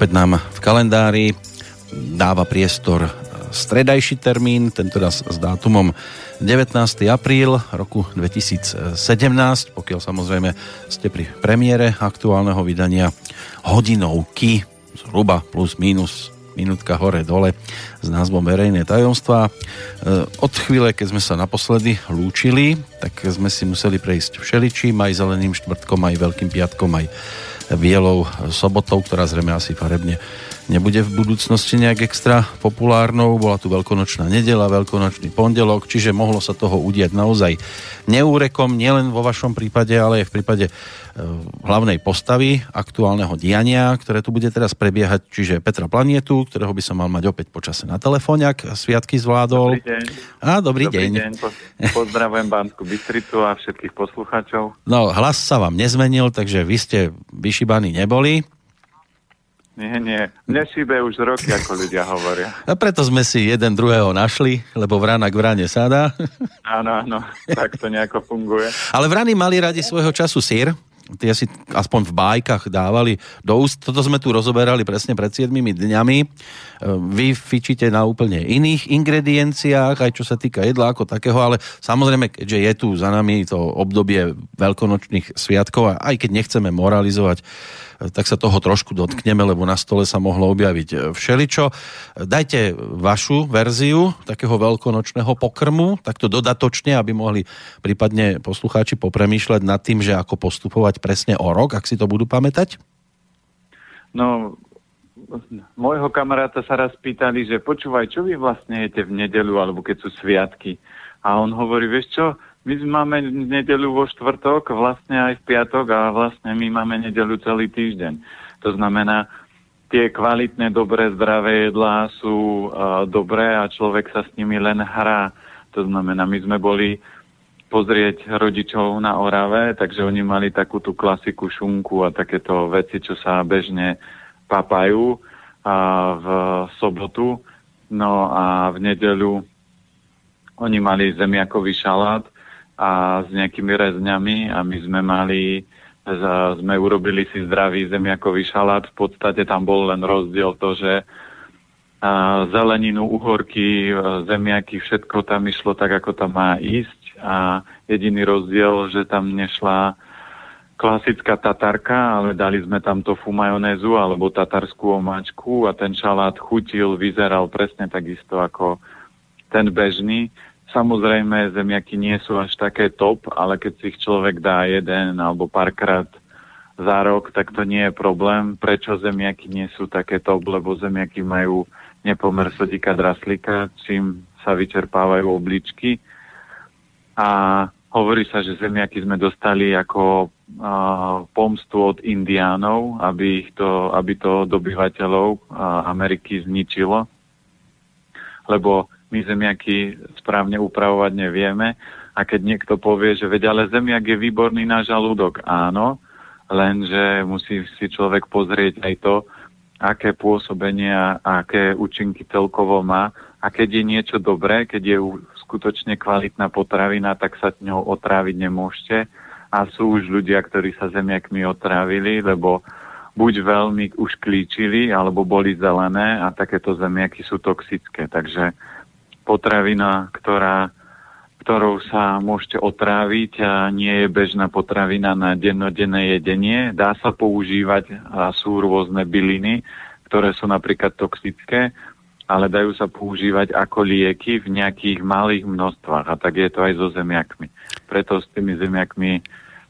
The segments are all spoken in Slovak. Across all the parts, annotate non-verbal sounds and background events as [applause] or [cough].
Opäť nám v kalendári dáva priestor stredajší termín, tento raz s dátumom 19. apríl roku 2017, pokiaľ samozrejme ste pri premiére aktuálneho vydania hodinovky, zhruba plus minus minútka hore dole s názvom Verejné tajomstvá. E, od chvíle, keď sme sa naposledy lúčili, tak sme si museli prejsť všeličím, aj zeleným štvrtkom, aj veľkým piatkom, aj bielou sobotou, ktorá zrejme asi farebne nebude v budúcnosti nejak extra populárnou. Bola tu veľkonočná nedela, veľkonočný pondelok, čiže mohlo sa toho udiať naozaj neúrekom, nielen vo vašom prípade, ale aj v prípade e, hlavnej postavy aktuálneho diania, ktoré tu bude teraz prebiehať, čiže Petra Planietu, ktorého by som mal mať opäť počase na telefóne, ak sviatky zvládol. Dobrý deň. A, dobrý, dobrý deň. deň. Pozdravujem Bánsku Bystricu a všetkých poslucháčov. No, hlas sa vám nezmenil, takže vy ste vyšíbaní neboli. Nie, nie. Mne šíbe už roky, ako ľudia hovoria. A preto sme si jeden druhého našli, lebo vrana k vrane sadá. Áno, áno, tak to nejako funguje. Ale vrany mali radi svojho času sír, tie si aspoň v bájkach dávali do úst. Toto sme tu rozoberali presne pred 7 dňami. E, vy fičíte na úplne iných ingredienciách, aj čo sa týka jedla ako takého, ale samozrejme, keďže je tu za nami to obdobie veľkonočných sviatkov a aj keď nechceme moralizovať tak sa toho trošku dotkneme, lebo na stole sa mohlo objaviť e, všeličo. Dajte vašu verziu takého veľkonočného pokrmu, takto dodatočne, aby mohli prípadne poslucháči popremýšľať nad tým, že ako postupovať presne o rok, ak si to budú pamätať. No, môjho kamaráta sa raz pýtali, že počúvaj, čo vy vlastne jete v nedelu, alebo keď sú sviatky. A on hovorí, vieš čo, my máme nedelu vo štvrtok, vlastne aj v piatok a vlastne my máme nedelu celý týždeň. To znamená, tie kvalitné, dobré, zdravé jedlá sú uh, dobré a človek sa s nimi len hrá. To znamená, my sme boli pozrieť rodičov na Orave, takže oni mali takú tú klasiku šunku a takéto veci, čo sa bežne papajú a v sobotu. No a v nedelu oni mali zemiakový šalát, a s nejakými rezňami a my sme mali, sme urobili si zdravý zemiakový šalát. V podstate tam bol len rozdiel to, že zeleninu, uhorky, zemiaky, všetko tam išlo tak, ako tam má ísť a jediný rozdiel, že tam nešla klasická tatarka, ale dali sme tam tofu majonézu alebo tatarskú omáčku a ten šalát chutil, vyzeral presne takisto ako ten bežný. Samozrejme, zemiaky nie sú až také top, ale keď si ich človek dá jeden alebo párkrát za rok, tak to nie je problém. Prečo zemiaky nie sú také top? Lebo zemiaky majú nepomer sodika draslika, čím sa vyčerpávajú obličky. A hovorí sa, že zemiaky sme dostali ako uh, pomstu od indiánov, aby, ich to, aby to dobyvateľov uh, Ameriky zničilo. Lebo my zemiaky správne upravovať nevieme. A keď niekto povie, že veď ale zemiak je výborný na žalúdok, áno, lenže musí si človek pozrieť aj to, aké pôsobenie a aké účinky celkovo má. A keď je niečo dobré, keď je skutočne kvalitná potravina, tak sa ňou otráviť nemôžete. A sú už ľudia, ktorí sa zemiakmi otrávili, lebo buď veľmi už klíčili, alebo boli zelené a takéto zemiaky sú toxické. Takže potravina, ktorá, ktorou sa môžete otráviť a nie je bežná potravina na dennodenné jedenie. Dá sa používať a sú rôzne byliny, ktoré sú napríklad toxické, ale dajú sa používať ako lieky v nejakých malých množstvách a tak je to aj so zemiakmi. Preto s tými zemiakmi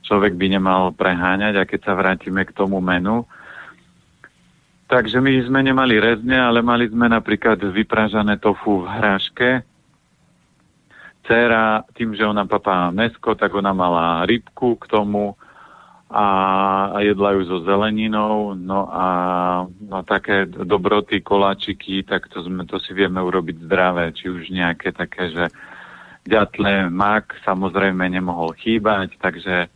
človek by nemal preháňať a keď sa vrátime k tomu menu, Takže my sme nemali rezne, ale mali sme napríklad vypražané tofu v hráške. Cera, tým, že ona papá mesko, tak ona mala rybku k tomu a, jedla ju so zeleninou. No a no, také dobroty, koláčiky, tak to, sme, to si vieme urobiť zdravé. Či už nejaké také, že ďatle, mak samozrejme nemohol chýbať, takže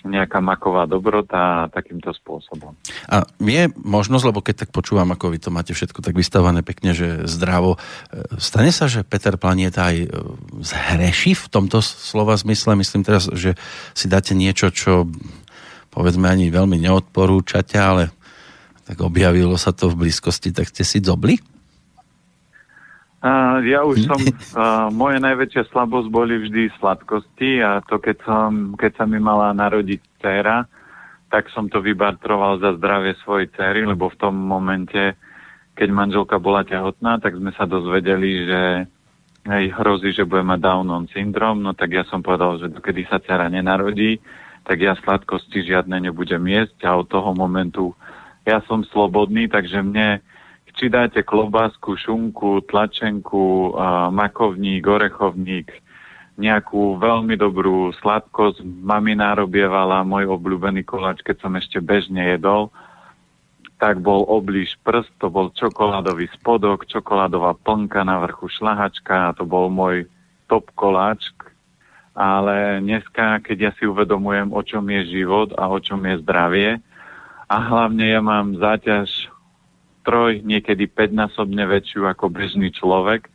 nejaká maková dobrota takýmto spôsobom. A je možnosť, lebo keď tak počúvam, ako vy to máte všetko tak vystavané pekne, že zdravo, e, stane sa, že Peter Planieta aj e, zhreší v tomto slova zmysle? Myslím teraz, že si dáte niečo, čo povedzme ani veľmi neodporúčate, ale Tak objavilo sa to v blízkosti, tak ste si zobli? Uh, ja už som, uh, moje najväčšia slabosť boli vždy sladkosti a to keď, som, keď sa mi mala narodiť dcera, tak som to vybartroval za zdravie svojej cery, lebo v tom momente, keď manželka bola tehotná, tak sme sa dozvedeli, že hej, hrozí, že bude mať Downon syndrom, no tak ja som povedal, že dokedy sa dcera nenarodí, tak ja sladkosti žiadne nebudem jesť a od toho momentu ja som slobodný, takže mne či dáte klobásku, šunku, tlačenku, makovník, orechovník, nejakú veľmi dobrú sladkosť. Mami narobievala môj obľúbený koláč, keď som ešte bežne jedol. Tak bol oblíž prst, to bol čokoládový spodok, čokoládová plnka na vrchu šlahačka a to bol môj top koláč. Ale dneska, keď ja si uvedomujem, o čom je život a o čom je zdravie, a hlavne ja mám záťaž troj, niekedy 5-násobne väčšiu ako bežný človek,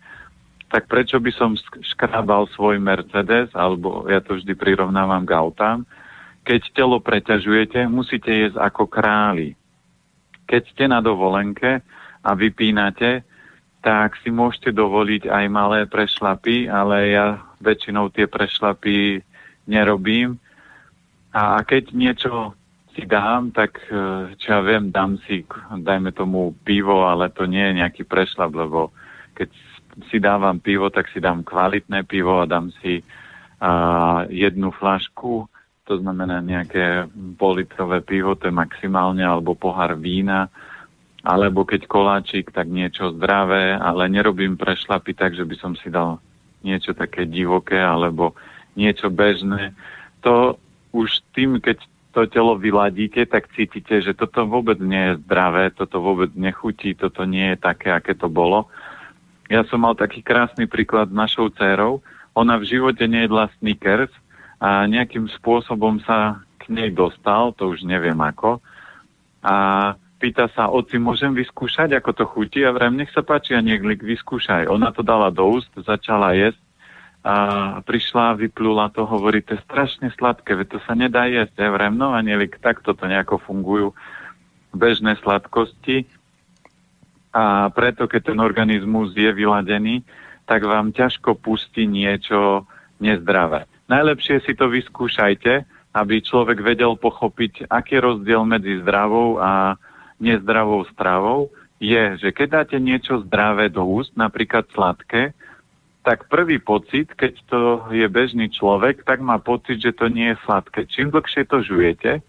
tak prečo by som škrábal svoj Mercedes, alebo ja to vždy prirovnávam k autám, keď telo preťažujete, musíte jesť ako králi. Keď ste na dovolenke a vypínate, tak si môžete dovoliť aj malé prešlapy, ale ja väčšinou tie prešlapy nerobím. A keď niečo si dám, tak e, čo ja viem, dám si, dajme tomu pivo, ale to nie je nejaký prešlap, lebo keď si dávam pivo, tak si dám kvalitné pivo a dám si a, jednu flašku, to znamená nejaké politrové pivo, to je maximálne, alebo pohár vína, alebo keď koláčik, tak niečo zdravé, ale nerobím prešlapy tak, že by som si dal niečo také divoké, alebo niečo bežné. To už tým, keď to telo vyladíte, tak cítite, že toto vôbec nie je zdravé, toto vôbec nechutí, toto nie je také, aké to bolo. Ja som mal taký krásny príklad s našou dcerou. Ona v živote nejedla sneakers a nejakým spôsobom sa k nej dostal, to už neviem ako. A pýta sa, oci, môžem vyskúšať, ako to chutí? A vrem, nech sa páči a nech vyskúšaj. Ona to dala do úst, začala jesť a prišla, vyplula to, hovorí, to je strašne sladké, veď to sa nedá jesť. Ja vrem, no anielik, takto to nejako fungujú bežné sladkosti a preto, keď ten organizmus je vyladený, tak vám ťažko pustí niečo nezdravé. Najlepšie si to vyskúšajte, aby človek vedel pochopiť, aký rozdiel medzi zdravou a nezdravou stravou, je, že keď dáte niečo zdravé do úst, napríklad sladké, tak prvý pocit, keď to je bežný človek, tak má pocit, že to nie je sladké. Čím dlhšie to žujete,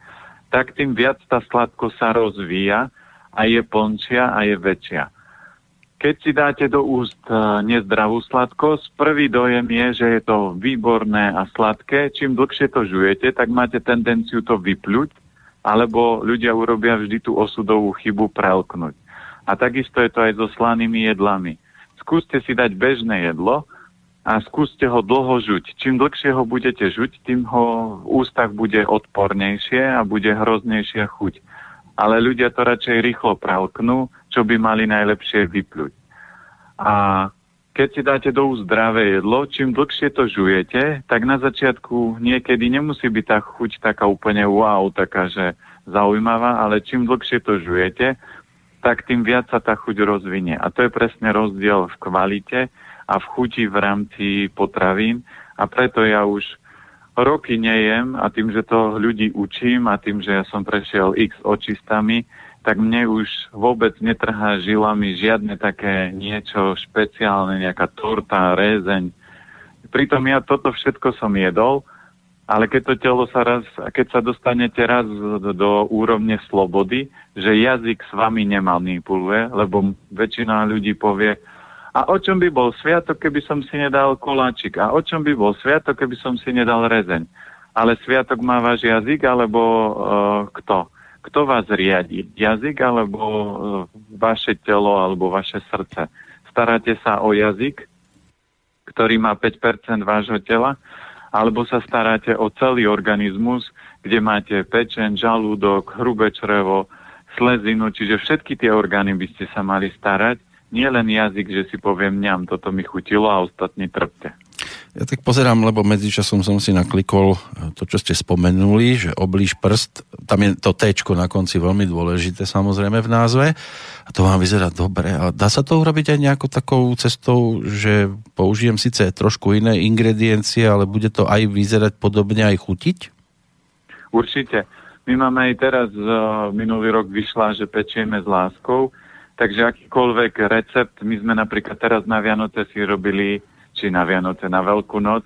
tak tým viac tá sladko sa rozvíja a je plnčia a je väčšia. Keď si dáte do úst e, nezdravú sladkosť, prvý dojem je, že je to výborné a sladké. Čím dlhšie to žujete, tak máte tendenciu to vypľuť, alebo ľudia urobia vždy tú osudovú chybu prelknúť. A takisto je to aj so slanými jedlami skúste si dať bežné jedlo a skúste ho dlho žuť. Čím dlhšie ho budete žuť, tým ho v ústach bude odpornejšie a bude hroznejšia chuť. Ale ľudia to radšej rýchlo pralknú, čo by mali najlepšie vypľuť. A keď si dáte do úst zdravé jedlo, čím dlhšie to žujete, tak na začiatku niekedy nemusí byť tá chuť taká úplne wow, taká, že zaujímavá, ale čím dlhšie to žujete, tak tým viac sa tá chuť rozvinie. A to je presne rozdiel v kvalite a v chuti v rámci potravín. A preto ja už roky nejem a tým, že to ľudí učím a tým, že ja som prešiel x očistami, tak mne už vôbec netrhá žilami žiadne také niečo špeciálne, nejaká torta, rezeň. Pritom ja toto všetko som jedol, ale keď to telo sa raz, keď sa dostanete raz do úrovne slobody, že jazyk s vami nemanipuluje, lebo väčšina ľudí povie, a o čom by bol sviatok, keby som si nedal koláčik? A o čom by bol sviatok, keby som si nedal rezeň? Ale sviatok má váš jazyk, alebo uh, kto? Kto vás riadi? Jazyk, alebo uh, vaše telo, alebo vaše srdce? Staráte sa o jazyk, ktorý má 5% vášho tela, alebo sa staráte o celý organizmus, kde máte pečen, žalúdok, hrubé črevo, slezinu, čiže všetky tie orgány by ste sa mali starať, nie len jazyk, že si poviem ňam, toto mi chutilo a ostatní trpte. Ja tak pozerám, lebo medzičasom som si naklikol to, čo ste spomenuli, že oblíž prst, tam je to T na konci veľmi dôležité samozrejme v názve a to vám vyzerá dobre. A dá sa to urobiť aj nejakou takou cestou, že použijem síce trošku iné ingrediencie, ale bude to aj vyzerať podobne, aj chutiť? Určite. My máme aj teraz, uh, minulý rok vyšla, že pečieme s láskou, takže akýkoľvek recept, my sme napríklad teraz na Vianoce si robili, či na Vianoce, na Veľkú noc,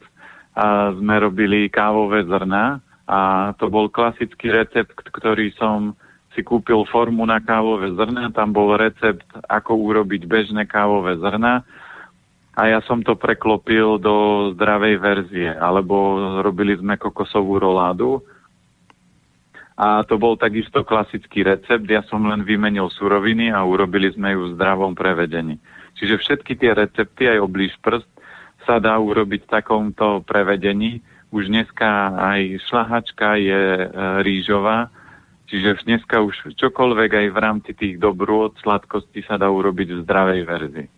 a sme robili kávové zrna a to bol klasický recept, ktorý som si kúpil formu na kávové zrna, tam bol recept, ako urobiť bežné kávové zrna. A ja som to preklopil do zdravej verzie, alebo robili sme kokosovú roládu a to bol takisto klasický recept, ja som len vymenil suroviny a urobili sme ju v zdravom prevedení. Čiže všetky tie recepty, aj oblíž prst, sa dá urobiť v takomto prevedení. Už dneska aj šlahačka je e, rýžová, čiže dneska už čokoľvek aj v rámci tých dobrôd sladkosti sa dá urobiť v zdravej verzii.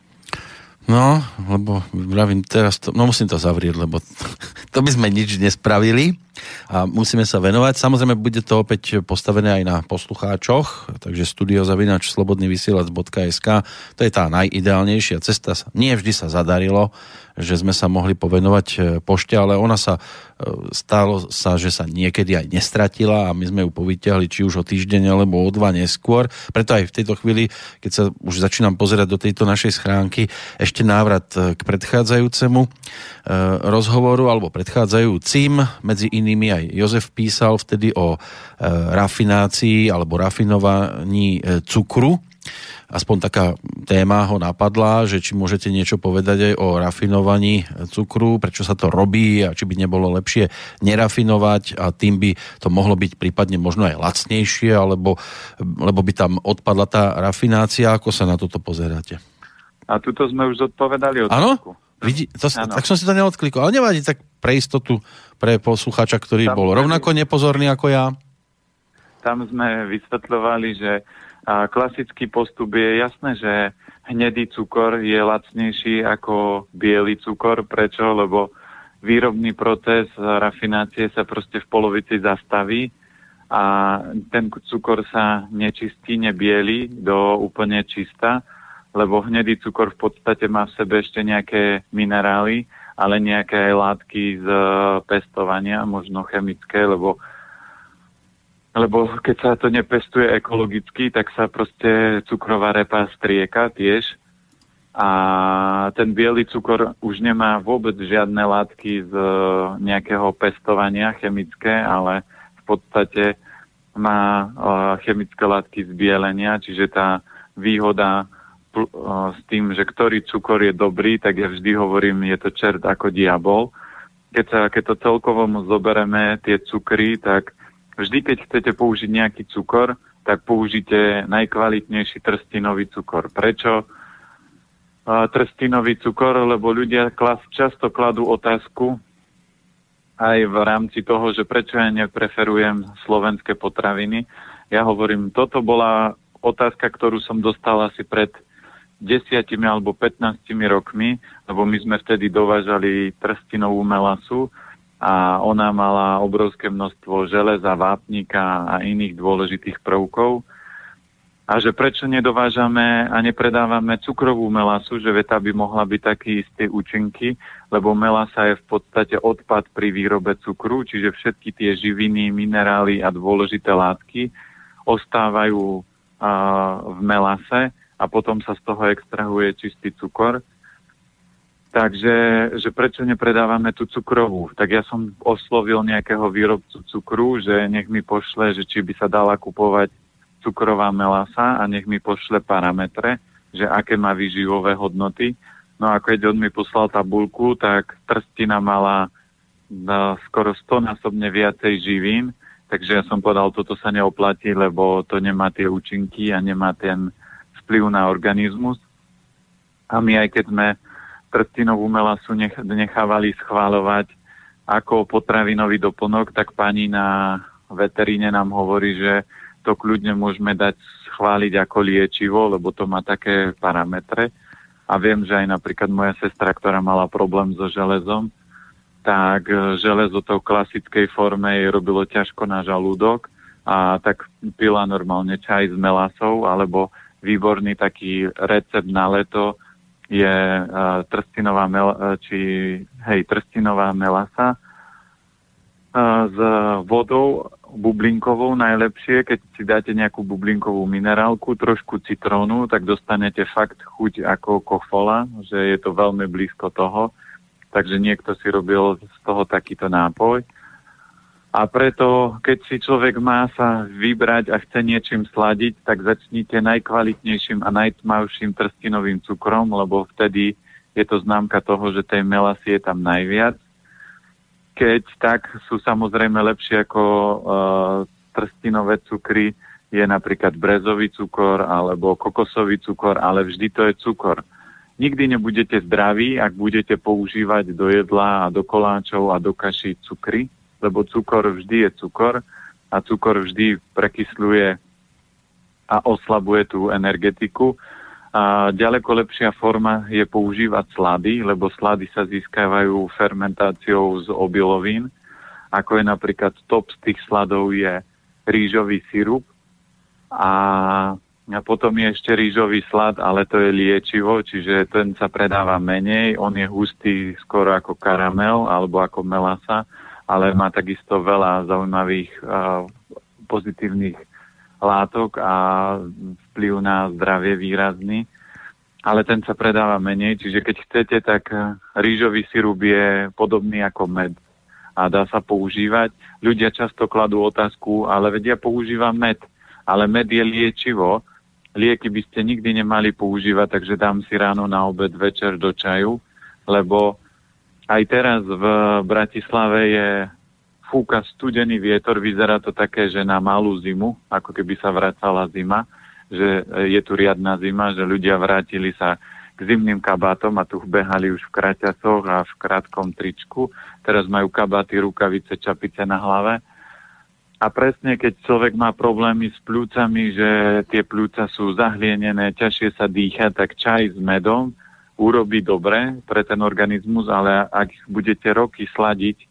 No, lebo vravím teraz, to, no musím to zavrieť, lebo [laughs] to by sme nič nespravili a musíme sa venovať. Samozrejme, bude to opäť postavené aj na poslucháčoch, takže studiozavinač slobodnyvysielac.sk to je tá najideálnejšia cesta. Nie vždy sa zadarilo, že sme sa mohli povenovať e, pošte, ale ona sa e, stalo sa, že sa niekedy aj nestratila a my sme ju povyťahli či už o týždeň alebo o dva neskôr. Preto aj v tejto chvíli, keď sa už začínam pozerať do tejto našej schránky, ešte návrat e, k predchádzajúcemu rozhovoru alebo predchádzajúcim. Medzi inými aj Jozef písal vtedy o rafinácii alebo rafinovaní cukru aspoň taká téma ho napadla, že či môžete niečo povedať aj o rafinovaní cukru, prečo sa to robí a či by nebolo lepšie nerafinovať a tým by to mohlo byť prípadne možno aj lacnejšie, alebo, lebo by tam odpadla tá rafinácia. Ako sa na toto pozeráte? A tuto sme už odpovedali od Áno? Vidí, to, tak som si to neodklikol. Ale nevadí, tak pre istotu pre poslucháča, ktorý tam bol rovnako nepozorný ako ja. Tam sme vysvetľovali, že a klasický postup je jasné, že hnedý cukor je lacnejší ako biely cukor. Prečo? Lebo výrobný proces rafinácie sa proste v polovici zastaví a ten cukor sa nečistí, nebieli do úplne čista, lebo hnedý cukor v podstate má v sebe ešte nejaké minerály, ale nejaké aj látky z pestovania, možno chemické, lebo lebo keď sa to nepestuje ekologicky, tak sa proste cukrová repa strieka tiež a ten biely cukor už nemá vôbec žiadne látky z nejakého pestovania chemické, ale v podstate má chemické látky z bielenia, čiže tá výhoda s tým, že ktorý cukor je dobrý, tak ja vždy hovorím, je to čert ako diabol. Keď, sa, keď to celkovo zobereme, tie cukry, tak vždy, keď chcete použiť nejaký cukor, tak použite najkvalitnejší trstinový cukor. Prečo trstinový cukor? Lebo ľudia klas, často kladú otázku aj v rámci toho, že prečo ja nepreferujem slovenské potraviny. Ja hovorím, toto bola otázka, ktorú som dostal asi pred desiatimi alebo 15 rokmi, lebo my sme vtedy dovážali trstinovú melasu a ona mala obrovské množstvo železa, vápnika a iných dôležitých prvkov. A že prečo nedovážame a nepredávame cukrovú melasu, že veta by mohla byť taký isté účinky, lebo melasa je v podstate odpad pri výrobe cukru, čiže všetky tie živiny, minerály a dôležité látky ostávajú a, v melase a potom sa z toho extrahuje čistý cukor. Takže, že prečo nepredávame tú cukrovú? Tak ja som oslovil nejakého výrobcu cukru, že nech mi pošle, že či by sa dala kupovať cukrová melasa a nech mi pošle parametre, že aké má výživové hodnoty. No a keď on mi poslal tabulku, tak trstina mala na skoro 100 násobne viacej živín, takže ja som povedal, toto sa neoplatí, lebo to nemá tie účinky a nemá ten vplyv na organizmus. A my aj keď sme trstinovú melasu nech, nechávali schváľovať ako potravinový doplnok, tak pani na veteríne nám hovorí, že to kľudne môžeme dať schváliť ako liečivo, lebo to má také parametre. A viem, že aj napríklad moja sestra, ktorá mala problém so železom, tak železo to v klasickej forme jej robilo ťažko na žalúdok a tak pila normálne čaj s melasou, alebo výborný taký recept na leto je uh, trstinová, mel, či, hej, trstinová melasa uh, s vodou bublinkovou najlepšie, keď si dáte nejakú bublinkovú minerálku, trošku citrónu, tak dostanete fakt chuť ako kofola, že je to veľmi blízko toho. Takže niekto si robil z toho takýto nápoj. A preto, keď si človek má sa vybrať a chce niečím sladiť, tak začnite najkvalitnejším a najtmavším trstinovým cukrom, lebo vtedy je to známka toho, že tej melasy je tam najviac keď tak sú samozrejme lepšie ako uh, trstinové cukry, je napríklad brezový cukor alebo kokosový cukor, ale vždy to je cukor. Nikdy nebudete zdraví, ak budete používať do jedla a do koláčov a do kaší cukry, lebo cukor vždy je cukor a cukor vždy prekysľuje a oslabuje tú energetiku. A ďaleko lepšia forma je používať slady, lebo slady sa získavajú fermentáciou z obilovín, ako je napríklad top z tých sladov je rýžový sirup. A, a potom je ešte rýžový slad, ale to je liečivo, čiže ten sa predáva menej, on je hustý skoro ako karamel alebo ako melasa, ale má takisto veľa zaujímavých uh, pozitívnych látok a vplyv na zdravie výrazný, ale ten sa predáva menej, čiže keď chcete, tak eh, rýžový sirup je podobný ako med a dá sa používať. Ľudia často kladú otázku, ale vedia používa med, ale med je liečivo, lieky by ste nikdy nemali používať, takže dám si ráno na obed, večer do čaju, lebo aj teraz v Bratislave je fúka studený vietor, vyzerá to také, že na malú zimu, ako keby sa vracala zima, že je tu riadna zima, že ľudia vrátili sa k zimným kabátom a tu behali už v kraťacoch a v krátkom tričku. Teraz majú kabáty, rukavice, čapice na hlave. A presne keď človek má problémy s plúcami, že tie plúca sú zahlienené, ťažšie sa dýcha, tak čaj s medom urobí dobre pre ten organizmus, ale ak budete roky sladiť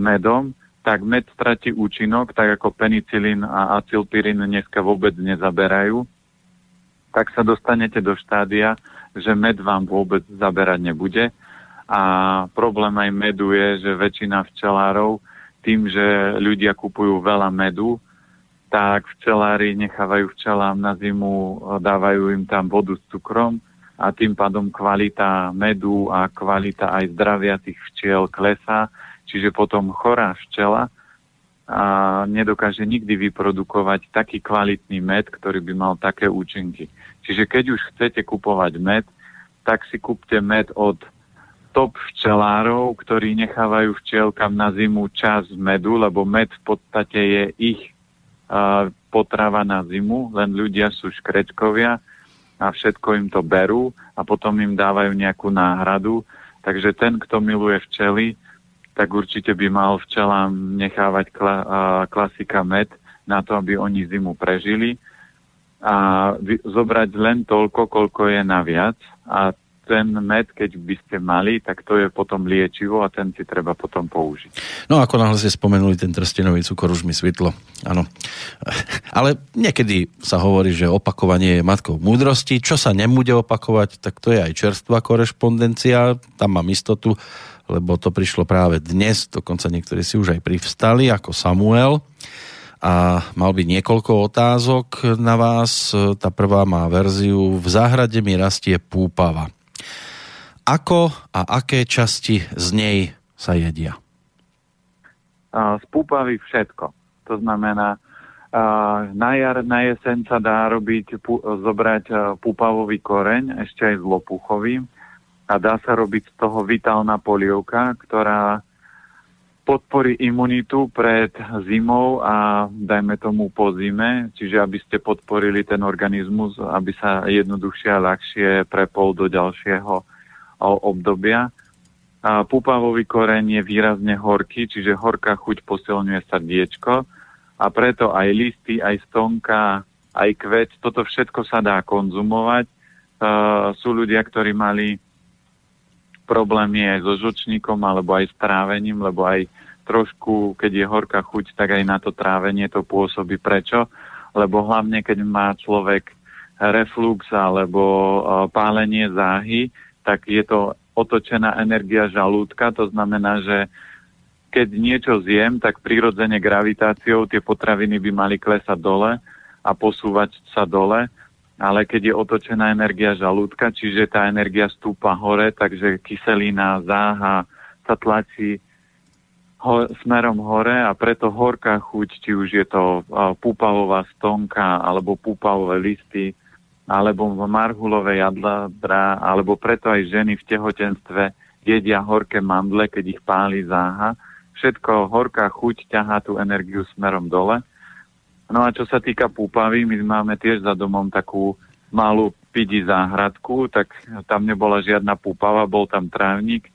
medom, tak med stratí účinok, tak ako penicilín a acylpirín dneska vôbec nezaberajú, tak sa dostanete do štádia, že med vám vôbec zaberať nebude. A problém aj medu je, že väčšina včelárov tým, že ľudia kupujú veľa medu, tak včelári nechávajú včelám na zimu, dávajú im tam vodu s cukrom a tým pádom kvalita medu a kvalita aj zdravia tých včiel klesá Čiže potom chorá včela a nedokáže nikdy vyprodukovať taký kvalitný med, ktorý by mal také účinky. Čiže keď už chcete kupovať med, tak si kúpte med od top včelárov, ktorí nechávajú včielkam na zimu čas medu, lebo med v podstate je ich uh, potrava na zimu, len ľudia sú škrečkovia a všetko im to berú a potom im dávajú nejakú náhradu. Takže ten, kto miluje včely, tak určite by mal včelám nechávať kla, klasika med na to, aby oni zimu prežili a zobrať len toľko, koľko je naviac a ten med, keď by ste mali, tak to je potom liečivo a ten si treba potom použiť. No ako náhle ste spomenuli ten trstenový cukor, už mi svitlo. Áno. [laughs] Ale niekedy sa hovorí, že opakovanie je matkou múdrosti. Čo sa nebude opakovať, tak to je aj čerstvá korešpondencia. Tam mám istotu, lebo to prišlo práve dnes, dokonca niektorí si už aj privstali, ako Samuel. A mal by niekoľko otázok na vás. Tá prvá má verziu V záhrade mi rastie púpava. Ako a aké časti z nej sa jedia? Z púpavy všetko. To znamená, na jar, na jeseň sa dá robiť, zobrať púpavový koreň, ešte aj s lopuchovým a dá sa robiť z toho vitálna polievka, ktorá podporí imunitu pred zimou a dajme tomu po zime, čiže aby ste podporili ten organizmus, aby sa jednoduchšie a ľahšie prepol do ďalšieho obdobia. A púpavový koreň je výrazne horký, čiže horká chuť posilňuje srdiečko a preto aj listy, aj stonka, aj kveč, toto všetko sa dá konzumovať. Uh, sú ľudia, ktorí mali problémy aj so žučníkom alebo aj s trávením, lebo aj trošku, keď je horká chuť, tak aj na to trávenie to pôsobí. Prečo? Lebo hlavne, keď má človek reflux alebo pálenie záhy, tak je to otočená energia žalúdka, to znamená, že keď niečo zjem, tak prirodzene gravitáciou tie potraviny by mali klesať dole a posúvať sa dole, ale keď je otočená energia žalúdka, čiže tá energia stúpa hore, takže kyselina, záha sa tlačí ho, smerom hore a preto horká chuť, či už je to púpavová stonka alebo púpavové listy, alebo marhulové jadladra, alebo preto aj ženy v tehotenstve jedia horké mandle, keď ich páli záha. Všetko horká chuť ťahá tú energiu smerom dole. No a čo sa týka púpavy, my máme tiež za domom takú malú pidi záhradku, tak tam nebola žiadna púpava, bol tam trávnik.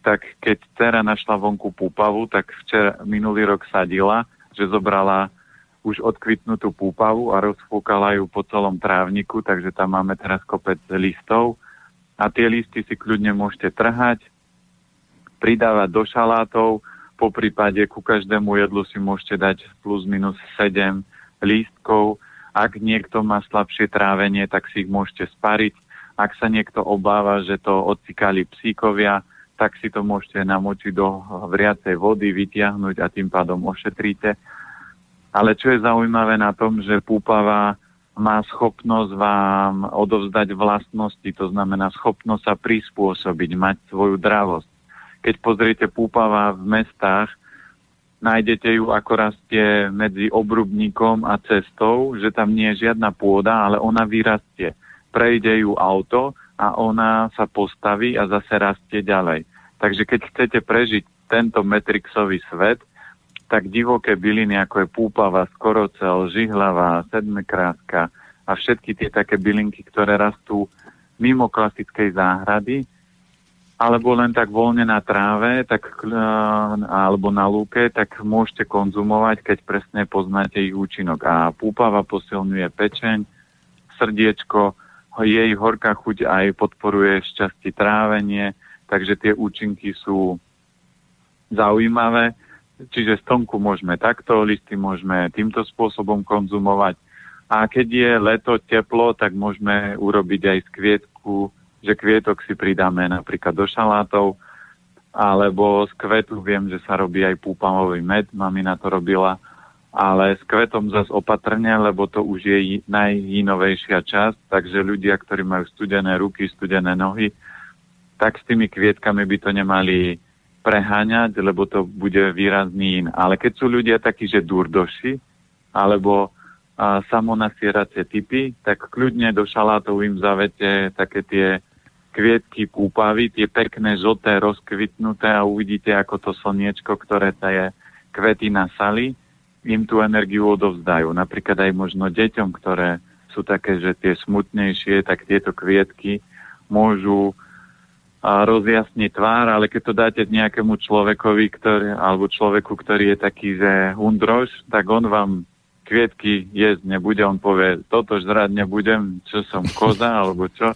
Tak keď dcera našla vonku púpavu, tak včera, minulý rok sadila, že zobrala už odkvitnutú púpavu a rozfúkala ju po celom trávniku, takže tam máme teraz kopec listov a tie listy si kľudne môžete trhať, pridávať do šalátov, po prípade ku každému jedlu si môžete dať plus minus 7 lístkov. Ak niekto má slabšie trávenie, tak si ich môžete spariť. Ak sa niekto obáva, že to odcikali psíkovia, tak si to môžete namočiť do vriacej vody, vytiahnuť a tým pádom ošetríte. Ale čo je zaujímavé na tom, že púpava má schopnosť vám odovzdať vlastnosti, to znamená schopnosť sa prispôsobiť, mať svoju dravosť. Keď pozriete púpava v mestách, nájdete ju ako rastie medzi obrubníkom a cestou, že tam nie je žiadna pôda, ale ona vyrastie. Prejde ju auto a ona sa postaví a zase rastie ďalej. Takže keď chcete prežiť tento metrixový svet, tak divoké byliny, ako je púpava, skorocel, žihlavá, sedmekráska a všetky tie také bylinky, ktoré rastú mimo klasickej záhrady, alebo len tak voľne na tráve, tak, eh, alebo na lúke, tak môžete konzumovať, keď presne poznáte ich účinok. A púpava posilňuje pečeň, srdiečko, jej horká chuť aj podporuje šťastie trávenie, takže tie účinky sú zaujímavé. Čiže stonku môžeme takto, listy môžeme týmto spôsobom konzumovať. A keď je leto, teplo, tak môžeme urobiť aj z kvietku, že kvietok si pridáme napríklad do šalátov, alebo z kvetu viem, že sa robí aj púpamový med, mamina to robila, ale s kvetom zase opatrne, lebo to už je najjinovejšia časť, takže ľudia, ktorí majú studené ruky, studené nohy, tak s tými kvietkami by to nemali preháňať, lebo to bude výrazný in. Ale keď sú ľudia takí, že durdoši, alebo a, samonasieracie typy, tak kľudne do šalátov im zavete také tie kvietky púpavy, tie pekné, žlté, rozkvitnuté a uvidíte, ako to slniečko, ktoré je kvety nasali, im tú energiu odovzdajú. Napríklad aj možno deťom, ktoré sú také, že tie smutnejšie, tak tieto kvietky môžu a rozjasní tvár, ale keď to dáte nejakému človekovi, ktorý, alebo človeku, ktorý je taký, že hundroš, tak on vám kvietky jesť nebude, on povie, toto žrať nebudem, čo som koza, [laughs] alebo čo.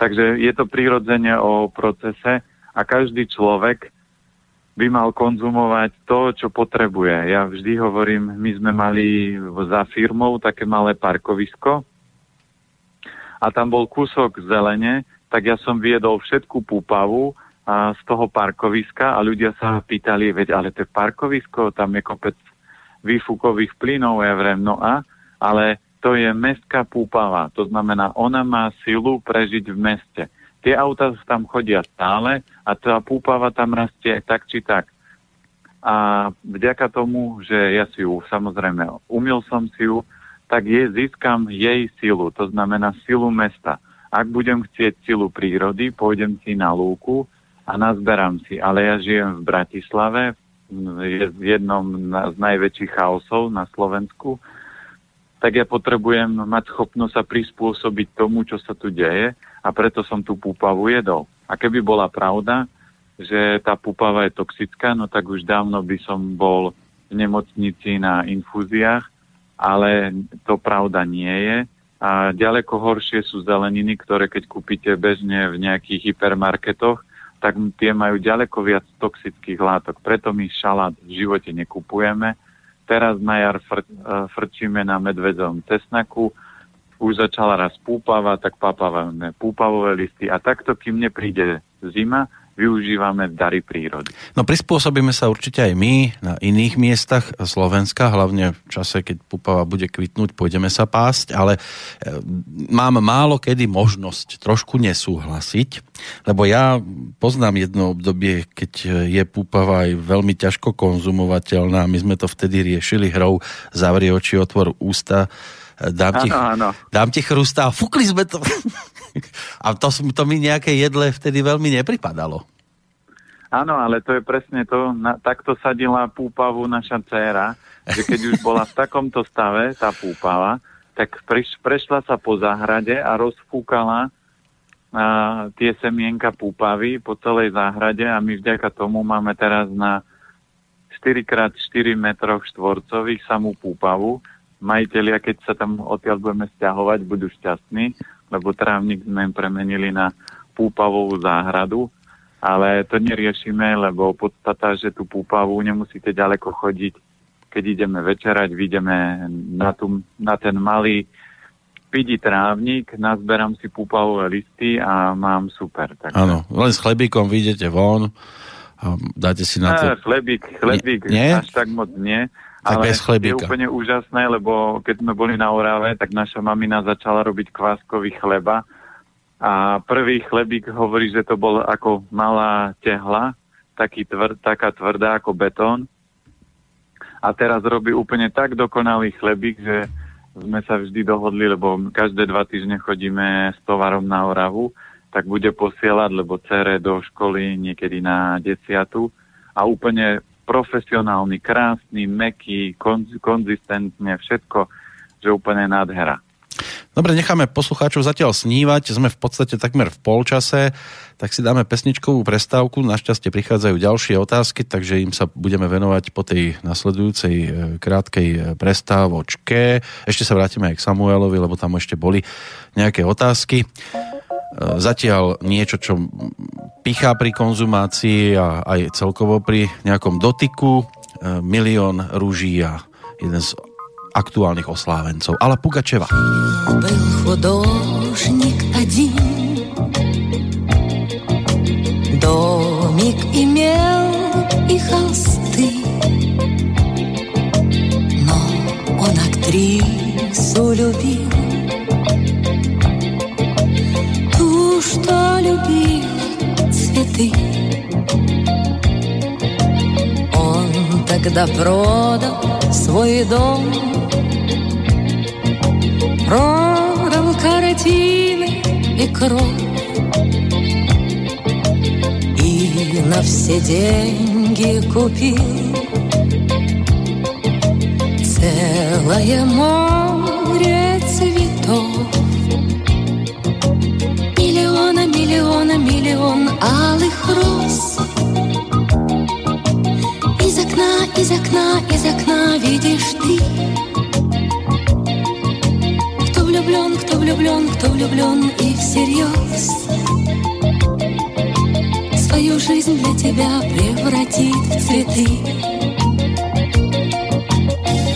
Takže je to prirodzene o procese a každý človek by mal konzumovať to, čo potrebuje. Ja vždy hovorím, my sme mali za firmou také malé parkovisko a tam bol kúsok zelene, tak ja som viedol všetku púpavu a z toho parkoviska a ľudia sa pýtali, veď ale to je parkovisko, tam je kopec výfukových plynov, ja vrem, no a, ale to je mestská púpava, to znamená, ona má silu prežiť v meste. Tie auta tam chodia stále a tá púpava tam rastie tak či tak. A vďaka tomu, že ja si ju samozrejme umil som si ju, tak je, získam jej silu, to znamená silu mesta. Ak budem chcieť silu prírody, pôjdem si na lúku a nazberám si. Ale ja žijem v Bratislave, je v jednom z najväčších chaosov na Slovensku, tak ja potrebujem mať schopnosť sa prispôsobiť tomu, čo sa tu deje a preto som tú púpavu jedol. A keby bola pravda, že tá púpava je toxická, no tak už dávno by som bol v nemocnici na infúziách, ale to pravda nie je a ďaleko horšie sú zeleniny, ktoré keď kúpite bežne v nejakých hypermarketoch, tak tie majú ďaleko viac toxických látok. Preto my šalát v živote nekupujeme. Teraz na jar fr, uh, frčíme na medvedom cesnaku, už začala raz púpava, tak papávame púpavové listy a takto, kým nepríde zima, využívame dary prírody. No prispôsobíme sa určite aj my na iných miestach Slovenska, hlavne v čase, keď pupava bude kvitnúť, pôjdeme sa pásť, ale e, mám málo kedy možnosť trošku nesúhlasiť, lebo ja poznám jedno obdobie, keď je púpava aj veľmi ťažko konzumovateľná. My sme to vtedy riešili hrou Zavri oči, otvor ústa, dám ti, ano, ano. dám ti chrustá a fúkli sme to. [laughs] A to, to mi nejaké jedle vtedy veľmi nepripadalo. Áno, ale to je presne to. Na, takto sadila púpavu naša dcéra, že keď už bola v takomto stave, tá púpava, tak preš, prešla sa po záhrade a rozfúkala a, tie semienka púpavy po celej záhrade a my vďaka tomu máme teraz na 4x4 metroch štvorcových samú púpavu. Majiteľia, keď sa tam odtiaľ budeme stiahovať, budú šťastní, lebo trávnik sme im premenili na púpavovú záhradu, ale to neriešime, lebo podstata, že tú púpavu nemusíte ďaleko chodiť. Keď ideme večerať, vidíme na, tú, na ten malý pidi trávnik, nazberám si púpavové listy a mám super. Áno, len s chlebíkom vyjdete von a dáte si na to... Ne, chlebík, chlebík, nie? až tak moc nie. Ale bez je úplne úžasné, lebo keď sme boli na Orave, tak naša mamina začala robiť kváskový chleba a prvý chlebík hovorí, že to bol ako malá tehla, taký tvr, taká tvrdá ako betón. A teraz robí úplne tak dokonalý chlebík, že sme sa vždy dohodli, lebo každé dva týždne chodíme s tovarom na Oravu, tak bude posielať, lebo cere do školy niekedy na desiatu a úplne profesionálny, krásny, meký, konz- konzistentne, všetko, že úplne nádhera. Dobre, necháme poslucháčov zatiaľ snívať, sme v podstate takmer v polčase, tak si dáme pesničkovú prestávku, našťastie prichádzajú ďalšie otázky, takže im sa budeme venovať po tej nasledujúcej e, krátkej e, prestávočke. Ešte sa vrátime aj k Samuelovi, lebo tam ešte boli nejaké otázky E, zatiaľ niečo, čo pichá pri konzumácii a aj celkovo pri nejakom dotyku. E, milión rúží a jeden z aktuálnych oslávencov. Ale Pugačeva. Был художник один, домик имел и холсты, но он актрису любил, Что любил цветы. Он тогда продал свой дом, продал картины и кровь. И на все деньги купил целое море Миллиона, миллион алых роз. Из окна, из окна, из окна видишь ты. Кто влюблен, кто влюблен, кто влюблен и всерьез. Свою жизнь для тебя превратит в цветы.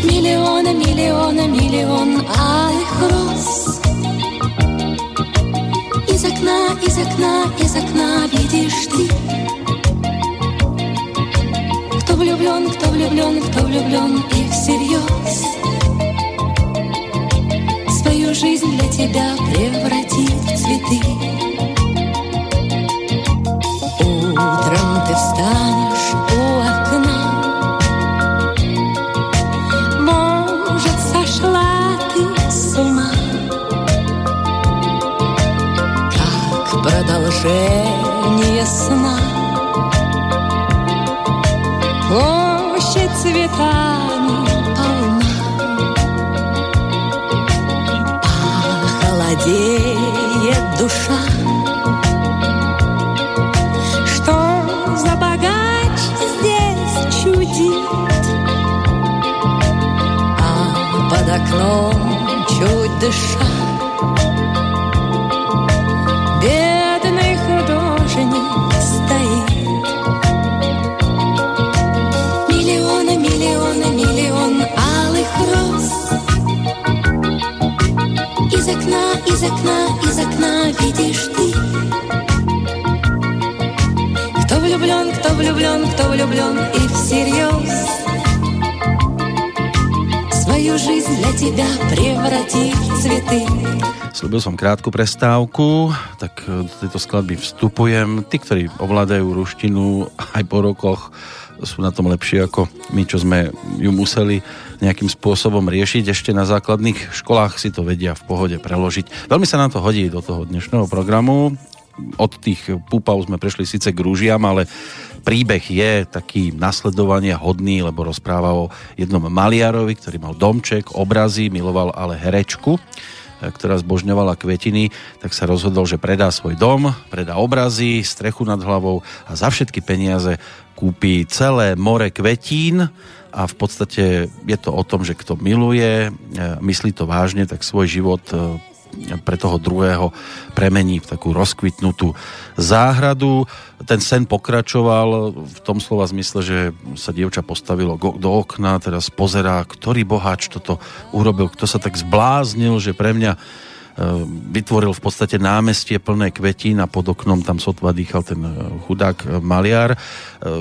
Миллиона, миллиона, миллион алых роз. Окна, из окна, из окна видишь ты. Кто влюблен, кто влюблен, кто влюблен и всерьез Свою жизнь для тебя превратит в цветы Утром ты встанешь продолжение сна. Площадь цветами полна Похолодеет душа. Что за богач здесь чудит? А под окном чуть дыша будешь ты. Кто влюблен, кто влюблен, кто влюблен и всерьез свою жизнь для тебя превратит в цветы. Slúbil som krátku prestávku, tak e, do tejto skladby vstupujem. Tí, ktorí ovládajú ruštinu aj po rokoch, sú na tom lepšie ako my, čo sme ju museli nejakým spôsobom riešiť. Ešte na základných školách si to vedia v pohode preložiť. Veľmi sa nám to hodí do toho dnešného programu. Od tých púpav sme prešli síce k rúžiam, ale príbeh je taký nasledovania hodný, lebo rozpráva o jednom maliarovi, ktorý mal domček, obrazy, miloval ale herečku ktorá zbožňovala kvetiny, tak sa rozhodol, že predá svoj dom, predá obrazy, strechu nad hlavou a za všetky peniaze kúpi celé more kvetín a v podstate je to o tom, že kto miluje, e, myslí to vážne, tak svoj život e, pre toho druhého premení v takú rozkvitnutú záhradu. Ten sen pokračoval v tom slova zmysle, že sa dievča postavilo do okna, teraz pozerá, ktorý boháč toto urobil, kto sa tak zbláznil, že pre mňa vytvoril v podstate námestie plné kvetín a pod oknom tam sotva dýchal ten e, chudák e, maliar.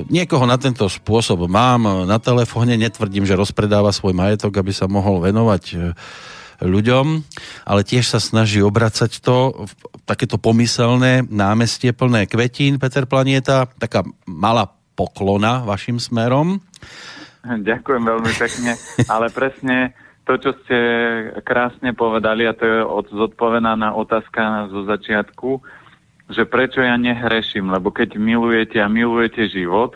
Niekoho na tento spôsob mám na telefóne, netvrdím, že rozpredáva svoj majetok, aby sa mohol venovať ľuďom, ale tiež sa snaží obracať to v takéto pomyselné námestie plné kvetín Peter Planieta, taká malá poklona vašim smerom. Ďakujem veľmi pekne, ale presne to, čo ste krásne povedali, a to je zodpovedaná otázka zo začiatku, že prečo ja nehreším, lebo keď milujete a milujete život,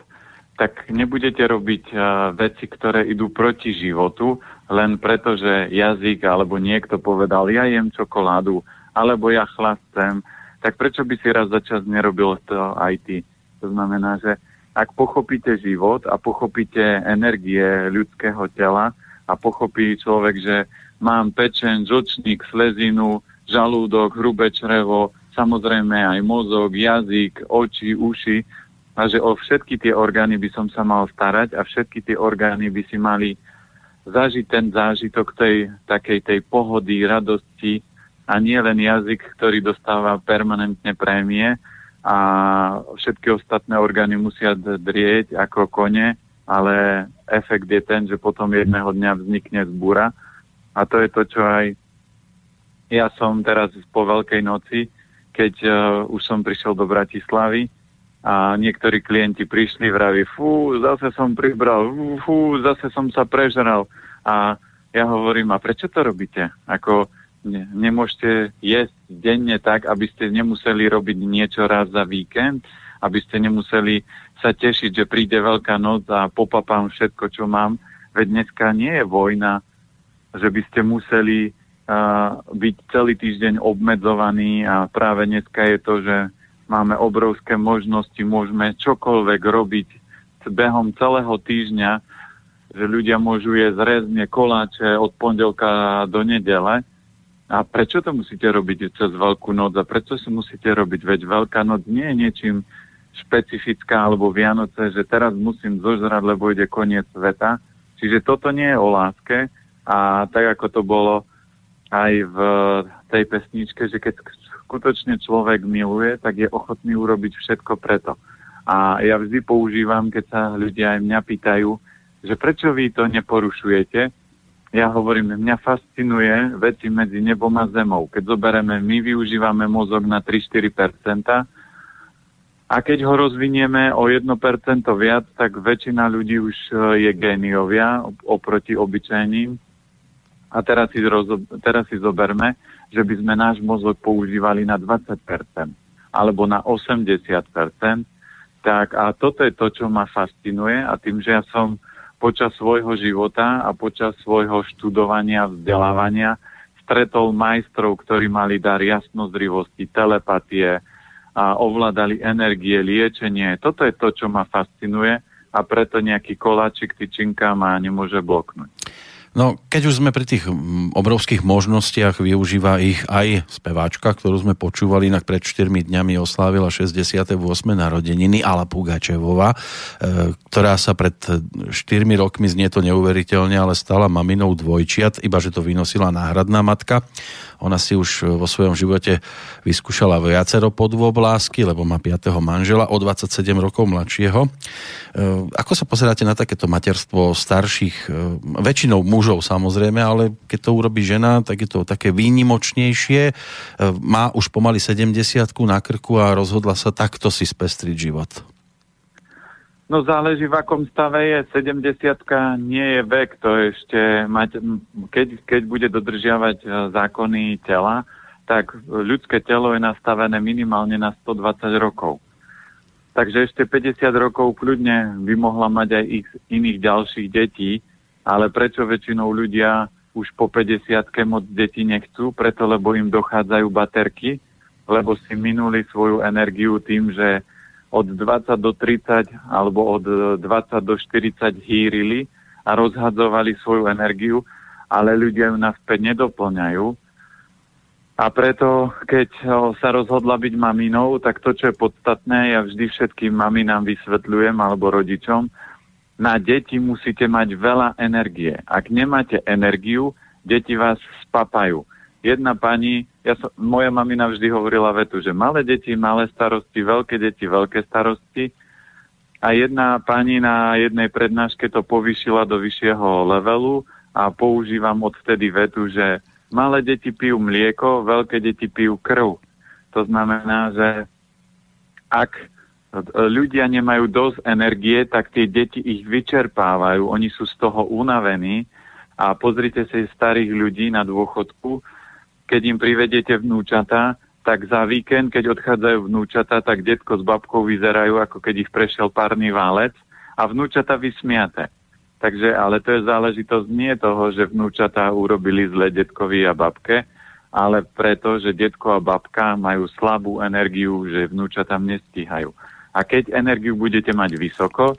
tak nebudete robiť veci, ktoré idú proti životu, len preto, že jazyk alebo niekto povedal, ja jem čokoládu, alebo ja chlastem, tak prečo by si raz za čas nerobil to aj ty? To znamená, že ak pochopíte život a pochopíte energie ľudského tela a pochopí človek, že mám pečen, žočník, slezinu, žalúdok, hrubé črevo, samozrejme aj mozog, jazyk, oči, uši. A že o všetky tie orgány by som sa mal starať a všetky tie orgány by si mali zažiť ten zážitok tej takej tej pohody, radosti a nie len jazyk, ktorý dostáva permanentne prémie a všetky ostatné orgány musia drieť ako kone, ale efekt je ten, že potom jedného dňa vznikne zbúra a to je to, čo aj ja som teraz po Veľkej noci, keď uh, už som prišiel do Bratislavy, a niektorí klienti prišli, vraví, fú, zase som pribral, fú, zase som sa prežral. A ja hovorím, a prečo to robíte? Ako ne, nemôžete jesť denne tak, aby ste nemuseli robiť niečo raz za víkend, aby ste nemuseli sa tešiť, že príde Veľká noc a popapám všetko, čo mám. Veď dneska nie je vojna, že by ste museli uh, byť celý týždeň obmedzovaní a práve dneska je to, že máme obrovské možnosti, môžeme čokoľvek robiť behom celého týždňa, že ľudia môžu jesť rezne koláče od pondelka do nedele. A prečo to musíte robiť cez Veľkú noc? A prečo si musíte robiť? Veď Veľká noc nie je niečím špecifická alebo Vianoce, že teraz musím zožrať, lebo ide koniec sveta. Čiže toto nie je o láske a tak ako to bolo aj v tej pesničke, že keď skutočne človek miluje, tak je ochotný urobiť všetko preto. A ja vždy používam, keď sa ľudia aj mňa pýtajú, že prečo vy to neporušujete, ja hovorím, mňa fascinuje veci medzi nebom a zemou. Keď zoberieme, my využívame mozog na 3-4%, a keď ho rozvinieme o 1% viac, tak väčšina ľudí už e, je géniovia oproti obyčajným. A teraz si, rozo- teraz si zoberme, že by sme náš mozog používali na 20% alebo na 80%, tak a toto je to, čo ma fascinuje a tým, že ja som počas svojho života a počas svojho študovania, vzdelávania stretol majstrov, ktorí mali dar jasnozrivosti, telepatie a ovládali energie, liečenie. Toto je to, čo ma fascinuje a preto nejaký koláčik tyčinka ma nemôže bloknúť. No, keď už sme pri tých obrovských možnostiach, využíva ich aj speváčka, ktorú sme počúvali, inak pred 4 dňami oslávila 68. narodeniny, Ala Pugačevova, e, ktorá sa pred 4 rokmi, znie to neuveriteľne, ale stala maminou dvojčiat, iba že to vynosila náhradná matka. Ona si už vo svojom živote vyskúšala viacero podôb lásky, lebo má 5. manžela o 27 rokov mladšieho. E, ako sa pozeráte na takéto materstvo starších, e, väčšinou mužov samozrejme, ale keď to urobí žena, tak je to také výnimočnejšie. E, má už pomaly 70 na krku a rozhodla sa takto si spestriť život. No záleží v akom stave je. 70 nie je vek, to ešte mať, keď, keď bude dodržiavať e, zákony tela, tak ľudské telo je nastavené minimálne na 120 rokov. Takže ešte 50 rokov kľudne by mohla mať aj ich iných ďalších detí, ale prečo väčšinou ľudia už po 50 moc detí nechcú? Preto, lebo im dochádzajú baterky, lebo si minuli svoju energiu tým, že od 20 do 30 alebo od 20 do 40 hýrili a rozhadzovali svoju energiu, ale ľudia ju naspäť nedoplňajú. A preto, keď sa rozhodla byť maminou, tak to, čo je podstatné, ja vždy všetkým maminám vysvetľujem alebo rodičom, na deti musíte mať veľa energie. Ak nemáte energiu, deti vás spapajú jedna pani, ja som, moja mamina vždy hovorila vetu, že malé deti, malé starosti, veľké deti, veľké starosti. A jedna pani na jednej prednáške to povyšila do vyššieho levelu a používam odtedy vetu, že malé deti pijú mlieko, veľké deti pijú krv. To znamená, že ak ľudia nemajú dosť energie, tak tie deti ich vyčerpávajú, oni sú z toho unavení a pozrite si starých ľudí na dôchodku, keď im privedete vnúčata, tak za víkend, keď odchádzajú vnúčata, tak detko s babkou vyzerajú, ako keď ich prešiel párny válec a vnúčata vysmiate. Takže, ale to je záležitosť nie toho, že vnúčata urobili zle detkovi a babke, ale preto, že detko a babka majú slabú energiu, že vnúčata nestíhajú. A keď energiu budete mať vysoko,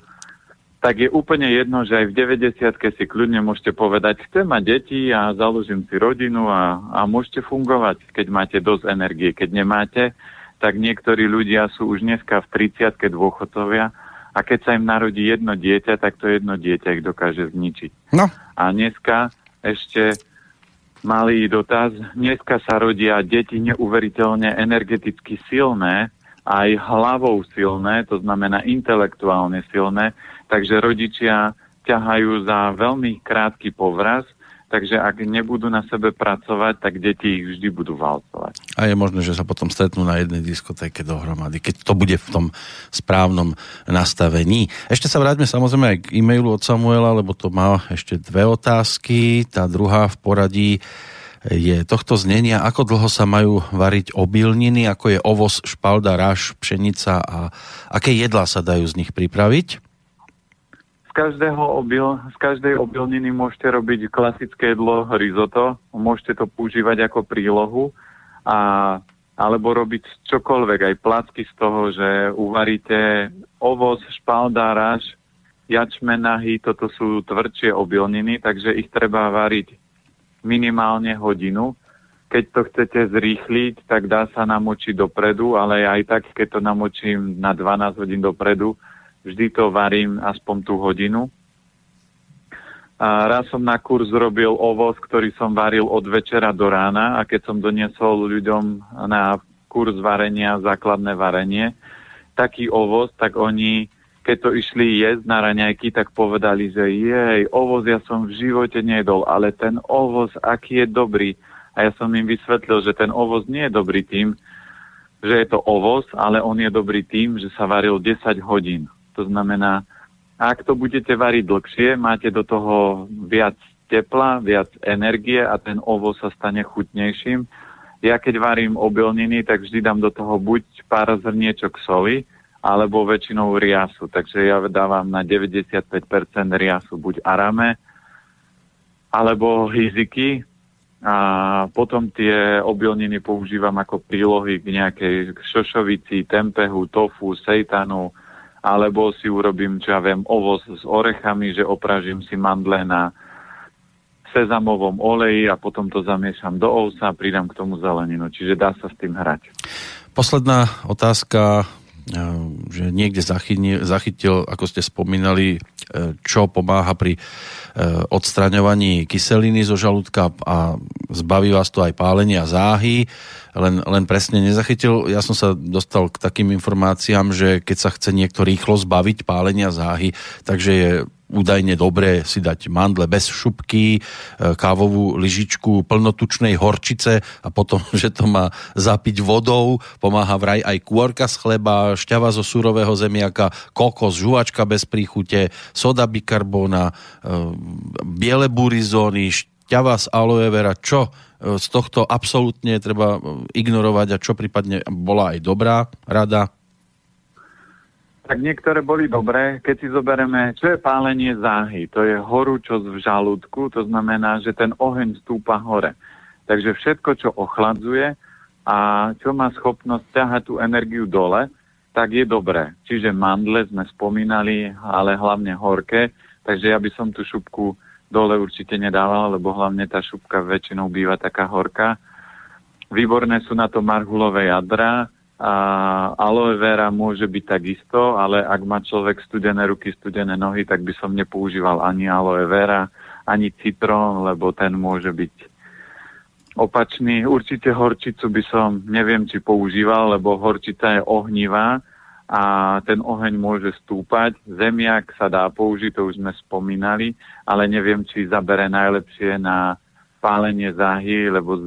tak je úplne jedno, že aj v 90 si kľudne môžete povedať, chcem mať deti a založím si rodinu a, a môžete fungovať, keď máte dosť energie. Keď nemáte, tak niektorí ľudia sú už dneska v 30 dôchodcovia a keď sa im narodí jedno dieťa, tak to jedno dieťa ich dokáže zničiť. No. A dneska ešte malý dotaz. Dneska sa rodia deti neuveriteľne energeticky silné, aj hlavou silné, to znamená intelektuálne silné, takže rodičia ťahajú za veľmi krátky povraz, takže ak nebudú na sebe pracovať, tak deti ich vždy budú valcovať. A je možné, že sa potom stretnú na jednej diskotéke dohromady, keď to bude v tom správnom nastavení. Ešte sa vráťme samozrejme aj k e-mailu od Samuela, lebo to má ešte dve otázky. Tá druhá v poradí je tohto znenia, ako dlho sa majú variť obilniny, ako je ovoz, špalda, raž, pšenica a aké jedlá sa dajú z nich pripraviť? Z, každého obil, z každej obilniny môžete robiť klasické jedlo risotto, môžete to používať ako prílohu a, alebo robiť čokoľvek, aj placky z toho, že uvaríte ovoz, špalda, raž, jačmenahy, toto sú tvrdšie obilniny, takže ich treba variť minimálne hodinu. Keď to chcete zrýchliť, tak dá sa namočiť dopredu, ale aj tak, keď to namočím na 12 hodín dopredu, vždy to varím aspoň tú hodinu. A raz som na kurz robil ovoz, ktorý som varil od večera do rána a keď som doniesol ľuďom na kurz varenia, základné varenie, taký ovoz, tak oni, keď to išli jesť na raňajky, tak povedali, že jej, ovoz ja som v živote nedol, ale ten ovoz, aký je dobrý. A ja som im vysvetlil, že ten ovoz nie je dobrý tým, že je to ovoz, ale on je dobrý tým, že sa varil 10 hodín. To znamená, ak to budete variť dlhšie, máte do toho viac tepla, viac energie a ten ovoz sa stane chutnejším. Ja keď varím obilniny, tak vždy dám do toho buď pár zrniečok soli, alebo väčšinou riasu. Takže ja dávam na 95% riasu buď arame, alebo hiziky a potom tie obilniny používam ako prílohy k nejakej šošovici, tempehu, tofu, sejtanu, alebo si urobím, čo ja viem, ovoz s orechami, že opražím si mandle na sezamovom oleji a potom to zamiešam do ousa a pridám k tomu zeleninu. Čiže dá sa s tým hrať. Posledná otázka, že niekde zachytil, zachytil ako ste spomínali, čo pomáha pri odstraňovaní kyseliny zo žalúdka a zbaví vás to aj pálenia záhy len, len presne nezachytil. Ja som sa dostal k takým informáciám, že keď sa chce niekto rýchlo zbaviť pálenia záhy, takže je údajne dobré si dať mandle bez šupky, e, kávovú lyžičku plnotučnej horčice a potom, [laughs] že to má zapiť vodou, pomáha vraj aj kôrka z chleba, šťava zo surového zemiaka, kokos, žuvačka bez príchute, soda bikarbóna, e, biele burizóny, šťava z aloe vera, čo z tohto absolútne treba ignorovať a čo prípadne bola aj dobrá rada? Tak niektoré boli dobré. Keď si zoberieme, čo je pálenie záhy, to je horúčosť v žalúdku, to znamená, že ten oheň stúpa hore. Takže všetko, čo ochladzuje a čo má schopnosť ťahať tú energiu dole, tak je dobré. Čiže mandle sme spomínali, ale hlavne horké, takže ja by som tú šupku dole určite nedával, lebo hlavne tá šupka väčšinou býva taká horká. Výborné sú na to marhulové jadra a aloe vera môže byť takisto, ale ak má človek studené ruky, studené nohy, tak by som nepoužíval ani aloe vera, ani citrón, lebo ten môže byť opačný. Určite horčicu by som, neviem, či používal, lebo horčica je ohnivá a ten oheň môže stúpať. Zemiak sa dá použiť, to už sme spomínali, ale neviem, či zabere najlepšie na pálenie záhy, lebo e,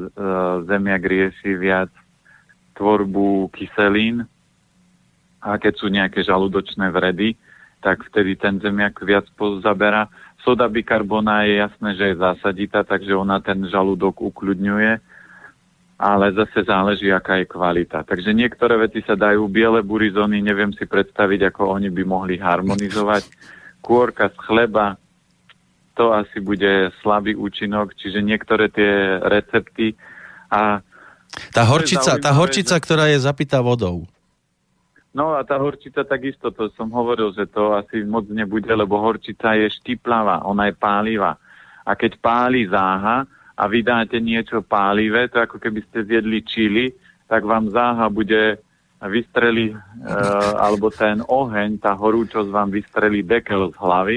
zemiak rieši viac tvorbu kyselín a keď sú nejaké žalúdočné vredy, tak vtedy ten zemiak viac zabera. Soda bikarbona je jasné, že je zásaditá, takže ona ten žalúdok ukľudňuje ale zase záleží, aká je kvalita. Takže niektoré veci sa dajú, biele burizony, neviem si predstaviť, ako oni by mohli harmonizovať. Kôrka z chleba, to asi bude slabý účinok, čiže niektoré tie recepty a... Tá horčica, tá horčica, ktorá je zapitá vodou. No a tá horčica takisto, to som hovoril, že to asi moc nebude, lebo horčica je štiplavá, ona je pálivá. A keď páli záha, a vydáte niečo pálivé, to ako keby ste zjedli čili, tak vám záha bude vystreli, e, alebo ten oheň, tá horúčosť vám vystrelí dekel z hlavy,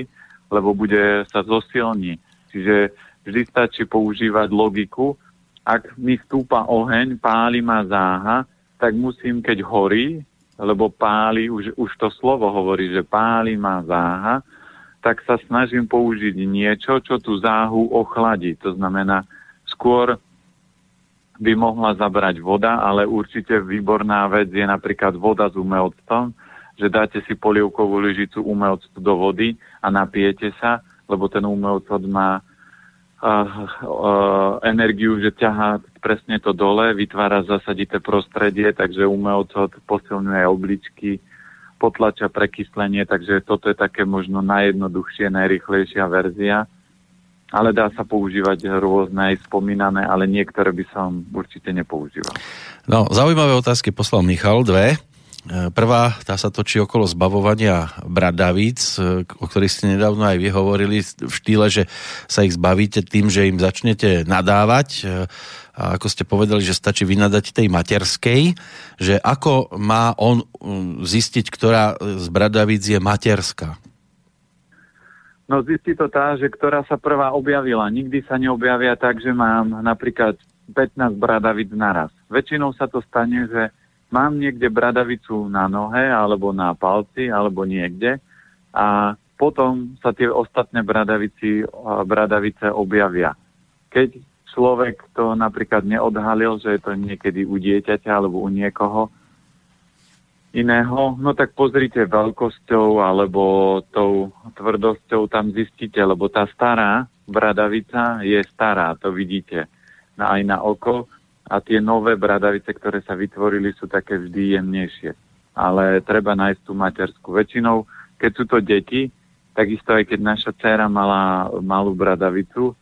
lebo bude sa zosilní. Čiže vždy stačí používať logiku. Ak mi stúpa oheň, páli ma záha, tak musím, keď horí, lebo páli, už, už to slovo hovorí, že páli ma záha, tak sa snažím použiť niečo, čo tú záhu ochladí. To znamená, skôr by mohla zabrať voda, ale určite výborná vec je napríklad voda s umelctom, že dáte si polievkovú lyžicu umelctu do vody a napijete sa, lebo ten umelcot má energiu, že ťahá presne to dole, vytvára zasadité prostredie, takže umelcot posilňuje obličky, potlača prekyslenie, takže toto je také možno najjednoduchšie, najrychlejšia verzia. Ale dá sa používať rôzne aj spomínané, ale niektoré by som určite nepoužíval. No, zaujímavé otázky poslal Michal, dve. E, prvá, tá sa točí okolo zbavovania bradavíc, e, o ktorých ste nedávno aj vyhovorili v štýle, že sa ich zbavíte tým, že im začnete nadávať e, a ako ste povedali, že stačí vynadať tej materskej, že ako má on um, zistiť, ktorá z bradavíc je materská? No zistí to tá, že ktorá sa prvá objavila. Nikdy sa neobjavia tak, že mám napríklad 15 bradavíc naraz. Väčšinou sa to stane, že mám niekde bradavicu na nohe, alebo na palci, alebo niekde a potom sa tie ostatné bradavici, bradavice objavia. Keď človek to napríklad neodhalil, že je to niekedy u dieťaťa alebo u niekoho iného, no tak pozrite veľkosťou alebo tou tvrdosťou tam zistíte, lebo tá stará bradavica je stará, to vidíte aj na oko a tie nové bradavice, ktoré sa vytvorili, sú také vždy jemnejšie. Ale treba nájsť tú materskú. Väčšinou, keď sú to deti, takisto aj keď naša dcera mala malú bradavicu,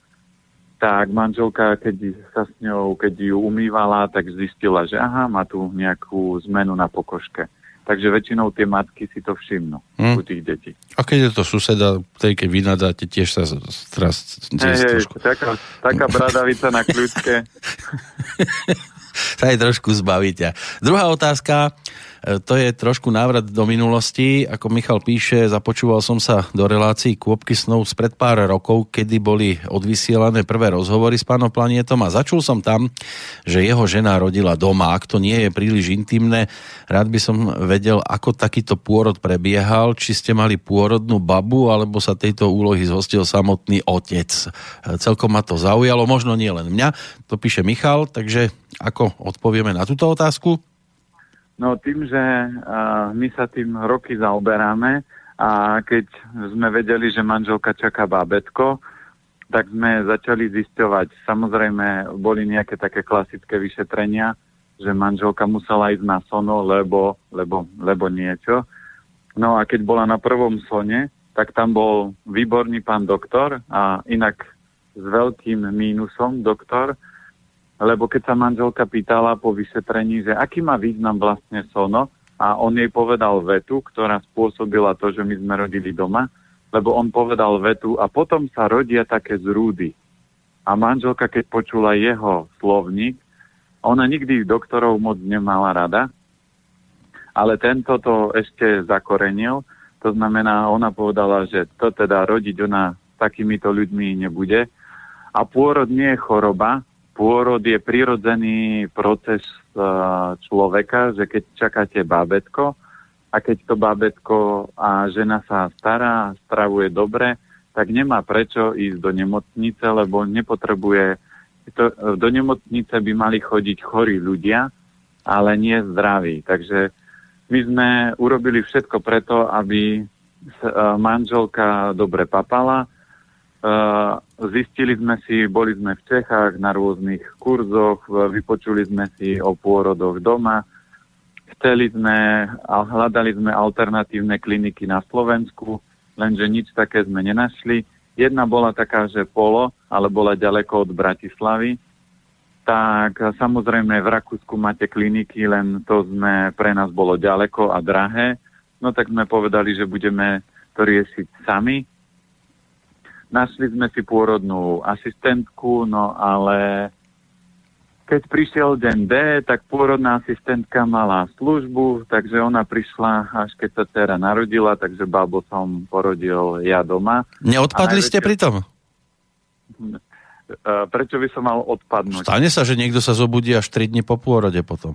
tak manželka, keď sa s ňou, keď ju umývala, tak zistila, že aha, má tu nejakú zmenu na pokožke. Takže väčšinou tie matky si to všimnú hmm. u tých detí. A keď je to suseda, tej keď vy nadáte, tiež sa teraz... Hej, hej, taká, taká bradavica na kľudke. sa [laughs] aj trošku zbavíte. Druhá otázka, to je trošku návrat do minulosti. Ako Michal píše, započúval som sa do relácií Kôpky snov spred pár rokov, kedy boli odvysielané prvé rozhovory s pánom Planietom a začul som tam, že jeho žena rodila doma. Ak to nie je príliš intimné, rád by som vedel, ako takýto pôrod prebiehal, či ste mali pôrodnú babu, alebo sa tejto úlohy zhostil samotný otec. E, celkom ma to zaujalo, možno nie len mňa, to píše Michal, takže ako odpovieme na túto otázku? No tým, že uh, my sa tým roky zaoberáme a keď sme vedeli, že manželka čaká bábetko, tak sme začali zisťovať. Samozrejme, boli nejaké také klasické vyšetrenia, že manželka musela ísť na sono, lebo, lebo, lebo niečo. No a keď bola na prvom sone, tak tam bol výborný pán doktor a inak s veľkým mínusom doktor, lebo keď sa manželka pýtala po vyšetrení, že aký má význam vlastne sono, a on jej povedal vetu, ktorá spôsobila to, že my sme rodili doma, lebo on povedal vetu a potom sa rodia také zrúdy. A manželka, keď počula jeho slovník, ona nikdy doktorov moc nemala rada, ale tento to ešte zakorenil. To znamená, ona povedala, že to teda rodiť ona takýmito ľuďmi nebude. A pôrod nie je choroba, pôrod je prirodzený proces uh, človeka, že keď čakáte bábetko a keď to bábetko a žena sa stará, stravuje dobre, tak nemá prečo ísť do nemocnice, lebo nepotrebuje... Do nemocnice by mali chodiť chorí ľudia, ale nie zdraví. Takže my sme urobili všetko preto, aby manželka dobre papala, Zistili sme si, boli sme v Čechách na rôznych kurzoch, vypočuli sme si o pôrodoch doma, chceli sme a hľadali sme alternatívne kliniky na Slovensku, lenže nič také sme nenašli. Jedna bola taká, že polo, ale bola ďaleko od Bratislavy. Tak samozrejme v Rakúsku máte kliniky, len to sme, pre nás bolo ďaleko a drahé. No tak sme povedali, že budeme to riešiť sami Našli sme si pôrodnú asistentku, no ale keď prišiel deň D, tak pôrodná asistentka mala službu, takže ona prišla, až keď sa dcera narodila, takže babo som porodil ja doma. Neodpadli najväčšie... ste pri tom? Prečo by som mal odpadnúť? Stane sa, že niekto sa zobudí až 3 dní po pôrode potom.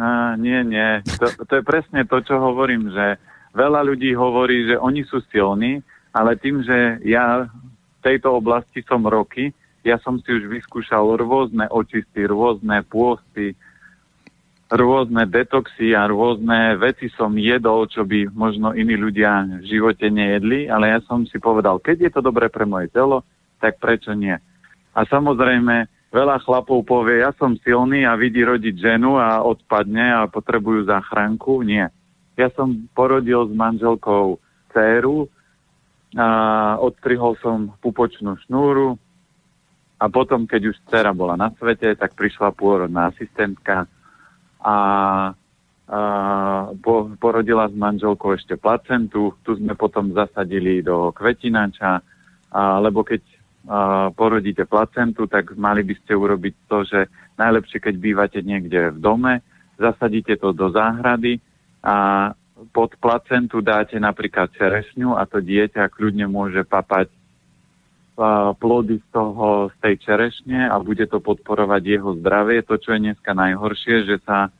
A, nie, nie. To, to je presne to, čo hovorím, že veľa ľudí hovorí, že oni sú silní, ale tým, že ja v tejto oblasti som roky, ja som si už vyskúšal rôzne očisty, rôzne pôsty, rôzne detoxy a rôzne veci som jedol, čo by možno iní ľudia v živote nejedli, ale ja som si povedal, keď je to dobré pre moje telo, tak prečo nie? A samozrejme, veľa chlapov povie, ja som silný a vidí rodiť ženu a odpadne a potrebujú záchranku. Nie. Ja som porodil s manželkou dceru, a odstrihol som pupočnú šnúru a potom, keď už dcera bola na svete, tak prišla pôrodná asistentka a, a po, porodila s manželkou ešte placentu. Tu sme potom zasadili do kvetinača, a, lebo keď a, porodíte placentu, tak mali by ste urobiť to, že najlepšie, keď bývate niekde v dome, zasadíte to do záhrady a pod placentu dáte napríklad čerešňu a to dieťa kľudne môže papať plody z, toho, z tej čerešne a bude to podporovať jeho zdravie. To, čo je dneska najhoršie, že sa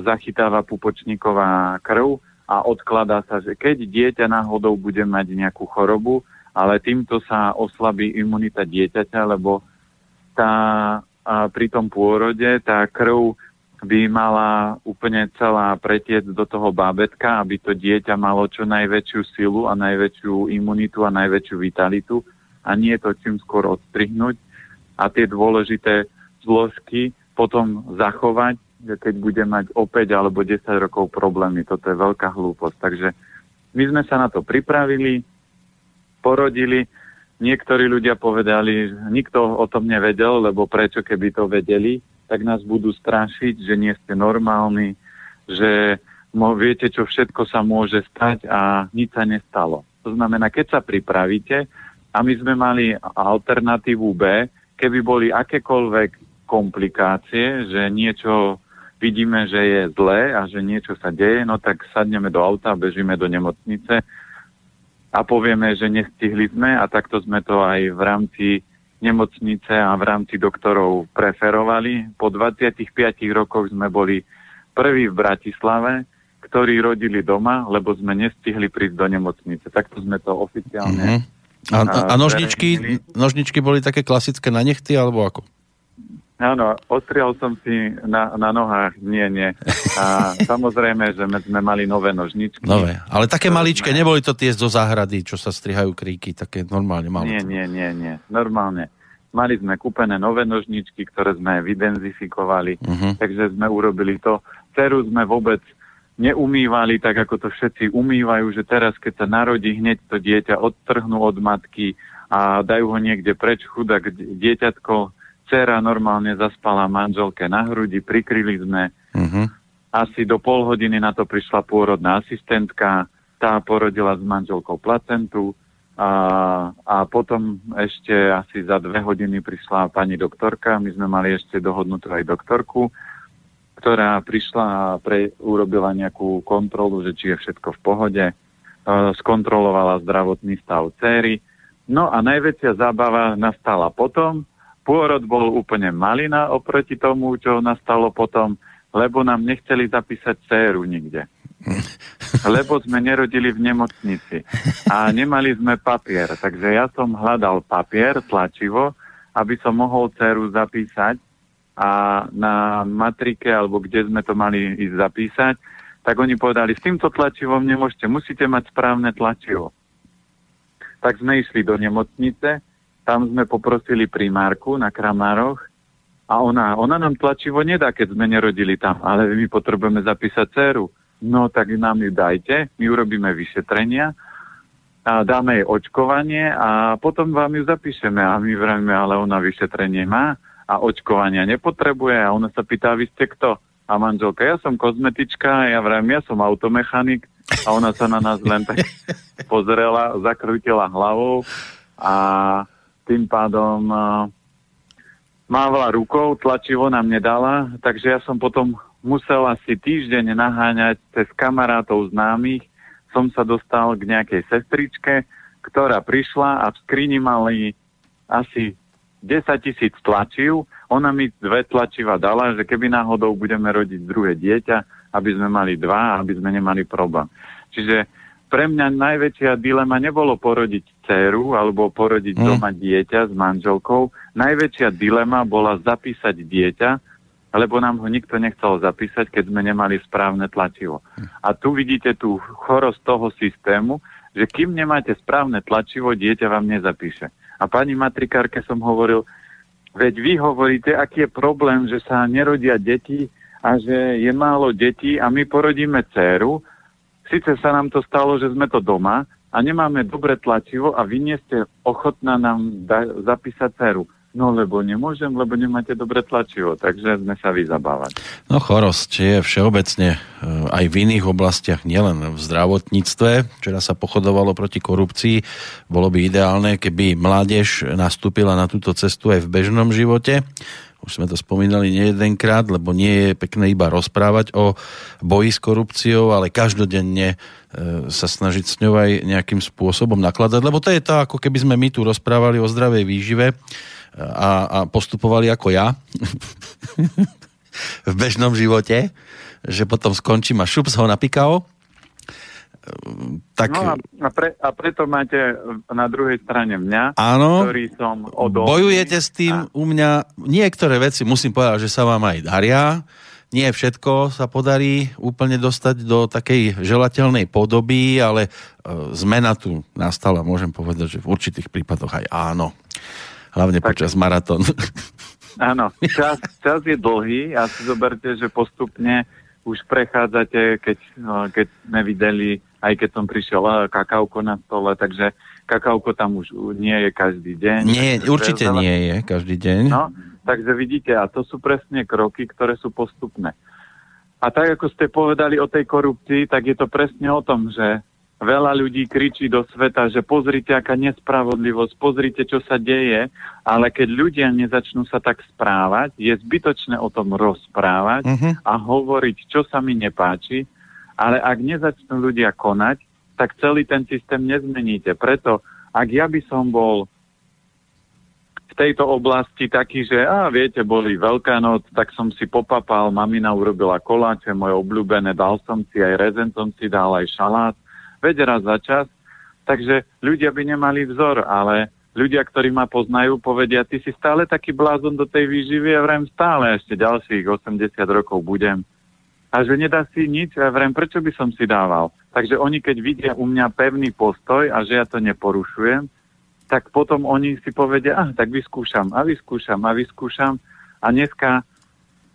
zachytáva pupočníková krv a odkladá sa, že keď dieťa náhodou bude mať nejakú chorobu, ale týmto sa oslabí imunita dieťaťa, lebo tá, pri tom pôrode tá krv by mala úplne celá pretiec do toho bábetka, aby to dieťa malo čo najväčšiu silu a najväčšiu imunitu a najväčšiu vitalitu a nie to čím skôr odstrihnúť a tie dôležité zložky potom zachovať, keď bude mať o 5 alebo 10 rokov problémy. Toto je veľká hlúposť. Takže my sme sa na to pripravili, porodili, niektorí ľudia povedali, že nikto o tom nevedel, lebo prečo keby to vedeli, tak nás budú strašiť, že nie ste normálni, že viete, čo všetko sa môže stať a nič sa nestalo. To znamená, keď sa pripravíte, a my sme mali alternatívu B, keby boli akékoľvek komplikácie, že niečo vidíme, že je zlé a že niečo sa deje, no tak sadneme do auta, bežíme do nemocnice a povieme, že nestihli sme a takto sme to aj v rámci nemocnice a v rámci doktorov preferovali. Po 25 rokoch sme boli prví v Bratislave, ktorí rodili doma, lebo sme nestihli prísť do nemocnice. Takto sme to oficiálne mm-hmm. A, a, a nožničky, nožničky boli také klasické na nechty, alebo ako? Áno, ostrial som si na, na nohách, nie, nie. A [laughs] samozrejme, že sme mali nové nožničky. Nové, ale také maličké, neboli to tie zo záhrady, čo sa strihajú kríky, také normálne malé. Nie, nie, nie, nie, normálne. Mali sme kúpené nové nožničky, ktoré sme vydenzifikovali, uh-huh. takže sme urobili to. Ceru sme vôbec neumývali tak, ako to všetci umývajú, že teraz, keď sa narodí, hneď to dieťa odtrhnú od matky a dajú ho niekde preč, chudák dieťatko, dcera normálne zaspala manželke na hrudi, prikryli sme. Uh-huh. Asi do pol hodiny na to prišla pôrodná asistentka, tá porodila s manželkou placentu a, a potom ešte asi za dve hodiny prišla pani doktorka, my sme mali ešte dohodnutú aj doktorku, ktorá prišla a pre, urobila nejakú kontrolu, že či je všetko v pohode, e, skontrolovala zdravotný stav céry. No a najväčšia zábava nastala potom. Pôrod bol úplne malina oproti tomu, čo nastalo potom, lebo nám nechceli zapísať céru nikde. [laughs] Lebo sme nerodili v nemocnici a nemali sme papier. Takže ja som hľadal papier, tlačivo, aby som mohol céru zapísať a na matrike, alebo kde sme to mali ísť zapísať, tak oni povedali, s týmto tlačivom nemôžete, musíte mať správne tlačivo. Tak sme išli do nemocnice, tam sme poprosili primárku na Kramároch a ona, ona nám tlačivo nedá, keď sme nerodili tam, ale my potrebujeme zapísať dceru. No tak nám ju dajte, my urobíme vyšetrenia a dáme jej očkovanie a potom vám ju zapíšeme. A my vravíme, ale ona vyšetrenie má a očkovania nepotrebuje a ona sa pýta, vy ste kto? A manželka, ja som kozmetička, ja vrajím, ja som automechanik a ona sa na nás len tak [laughs] pozrela, zakrútila hlavou a tým pádom uh, mávala rukou, tlačivo nám nedala, takže ja som potom musel asi týždeň naháňať cez kamarátov známych, som sa dostal k nejakej sestričke, ktorá prišla a v skrini mali asi 10 tisíc tlačiv, ona mi dve tlačiva dala, že keby náhodou budeme rodiť druhé dieťa, aby sme mali dva, aby sme nemali problém. Čiže pre mňa najväčšia dilema nebolo porodiť dceru alebo porodiť mm. doma dieťa s manželkou. Najväčšia dilema bola zapísať dieťa, lebo nám ho nikto nechcel zapísať, keď sme nemali správne tlačivo. A tu vidíte tú chorosť toho systému, že kým nemáte správne tlačivo, dieťa vám nezapíše. A pani matrikárke som hovoril, veď vy hovoríte, aký je problém, že sa nerodia deti a že je málo detí a my porodíme dceru. Sice sa nám to stalo, že sme to doma a nemáme dobre tlačivo a vy nie ste ochotná nám da- zapísať dceru. No lebo nemôžem, lebo nemáte dobre tlačivo, takže sme sa vyzabávať. No chorosť je všeobecne e, aj v iných oblastiach, nielen v zdravotníctve. Včera sa pochodovalo proti korupcii. Bolo by ideálne, keby mládež nastúpila na túto cestu aj v bežnom živote. Už sme to spomínali nie jedenkrát, lebo nie je pekné iba rozprávať o boji s korupciou, ale každodenne e, sa snažiť s ňou aj nejakým spôsobom nakladať, lebo to je to, ako keby sme my tu rozprávali o zdravej výžive a, a postupovali ako ja [laughs] v bežnom živote, že potom skončím a šups ho napikao. Tak... No a, a, pre, a preto máte na druhej strane mňa, áno, ktorý som odolný. Bojujete s tým a... u mňa. Niektoré veci musím povedať, že sa vám aj daria. Nie všetko sa podarí úplne dostať do takej želateľnej podoby, ale e, zmena tu nastala, môžem povedať, že v určitých prípadoch aj áno hlavne tak, počas maratónu. [laughs] Áno, čas, čas je dlhý a si zoberte, že postupne už prechádzate, keď, no, keď sme videli, aj keď som prišiel kakauko na stole, takže kakauko tam už nie je každý deň. Nie, určite nie je každý deň. No, takže vidíte, a to sú presne kroky, ktoré sú postupné. A tak, ako ste povedali o tej korupcii, tak je to presne o tom, že veľa ľudí kričí do sveta, že pozrite, aká nespravodlivosť, pozrite, čo sa deje, ale keď ľudia nezačnú sa tak správať, je zbytočné o tom rozprávať uh-huh. a hovoriť, čo sa mi nepáči, ale ak nezačnú ľudia konať, tak celý ten systém nezmeníte. Preto, ak ja by som bol v tejto oblasti taký, že a viete, boli Veľká noc, tak som si popapal, mamina urobila koláče, moje obľúbené, dal som si aj rezen, som si dal aj šalát, veď raz za čas. Takže ľudia by nemali vzor, ale ľudia, ktorí ma poznajú, povedia, ty si stále taký blázon do tej výživy a vrem stále ešte ďalších 80 rokov budem. A že nedá si nič, a vrem, prečo by som si dával? Takže oni, keď vidia u mňa pevný postoj a že ja to neporušujem, tak potom oni si povedia, ah, tak vyskúšam a vyskúšam a vyskúšam. A dneska,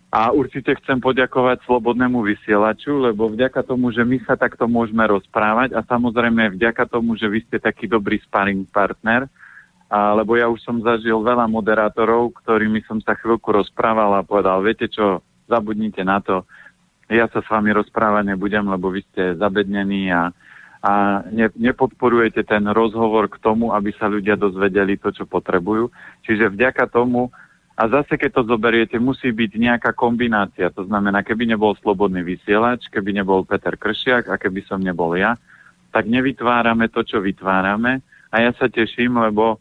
a určite chcem poďakovať Slobodnému vysielaču, lebo vďaka tomu, že my sa takto môžeme rozprávať a samozrejme vďaka tomu, že vy ste taký dobrý sparring partner, a, lebo ja už som zažil veľa moderátorov, ktorými som sa chvíľku rozprával a povedal, viete čo, zabudnite na to, ja sa s vami rozprávať nebudem, lebo vy ste zabednení a a ne, nepodporujete ten rozhovor k tomu, aby sa ľudia dozvedeli to, čo potrebujú. Čiže vďaka tomu, a zase keď to zoberiete, musí byť nejaká kombinácia. To znamená, keby nebol slobodný vysielač, keby nebol Peter Kršiak a keby som nebol ja, tak nevytvárame to, čo vytvárame. A ja sa teším, lebo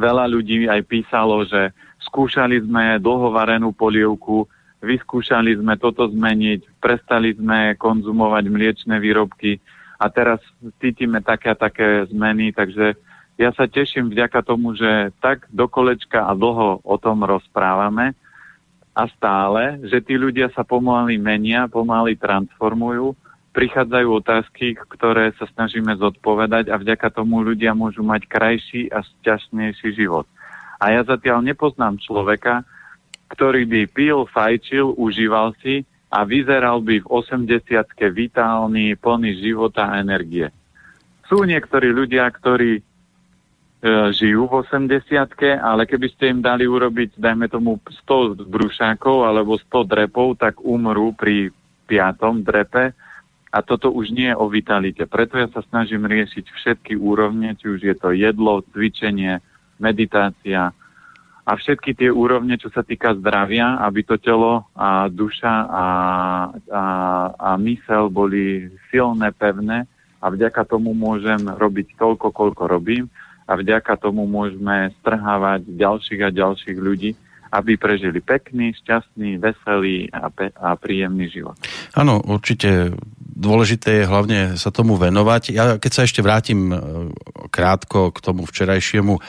veľa ľudí aj písalo, že skúšali sme dlhovarenú polievku, vyskúšali sme toto zmeniť, prestali sme konzumovať mliečne výrobky, a teraz cítime také a také zmeny, takže ja sa teším vďaka tomu, že tak do kolečka a dlho o tom rozprávame a stále, že tí ľudia sa pomaly menia, pomaly transformujú, prichádzajú otázky, ktoré sa snažíme zodpovedať a vďaka tomu ľudia môžu mať krajší a šťastnejší život. A ja zatiaľ nepoznám človeka, ktorý by pil, fajčil, užíval si a vyzeral by v 80 vitálny, plný života a energie. Sú niektorí ľudia, ktorí e, žijú v 80 ale keby ste im dali urobiť, dajme tomu 100 brúšákov alebo 100 drepov, tak umrú pri piatom drepe a toto už nie je o vitalite. Preto ja sa snažím riešiť všetky úrovne, či už je to jedlo, cvičenie, meditácia, a všetky tie úrovne, čo sa týka zdravia, aby to telo a duša a, a, a mysel boli silné, pevné a vďaka tomu môžem robiť toľko, koľko robím a vďaka tomu môžeme strhávať ďalších a ďalších ľudí, aby prežili pekný, šťastný, veselý a, pe- a príjemný život. Áno, určite dôležité je hlavne sa tomu venovať. Ja keď sa ešte vrátim e, krátko k tomu včerajšiemu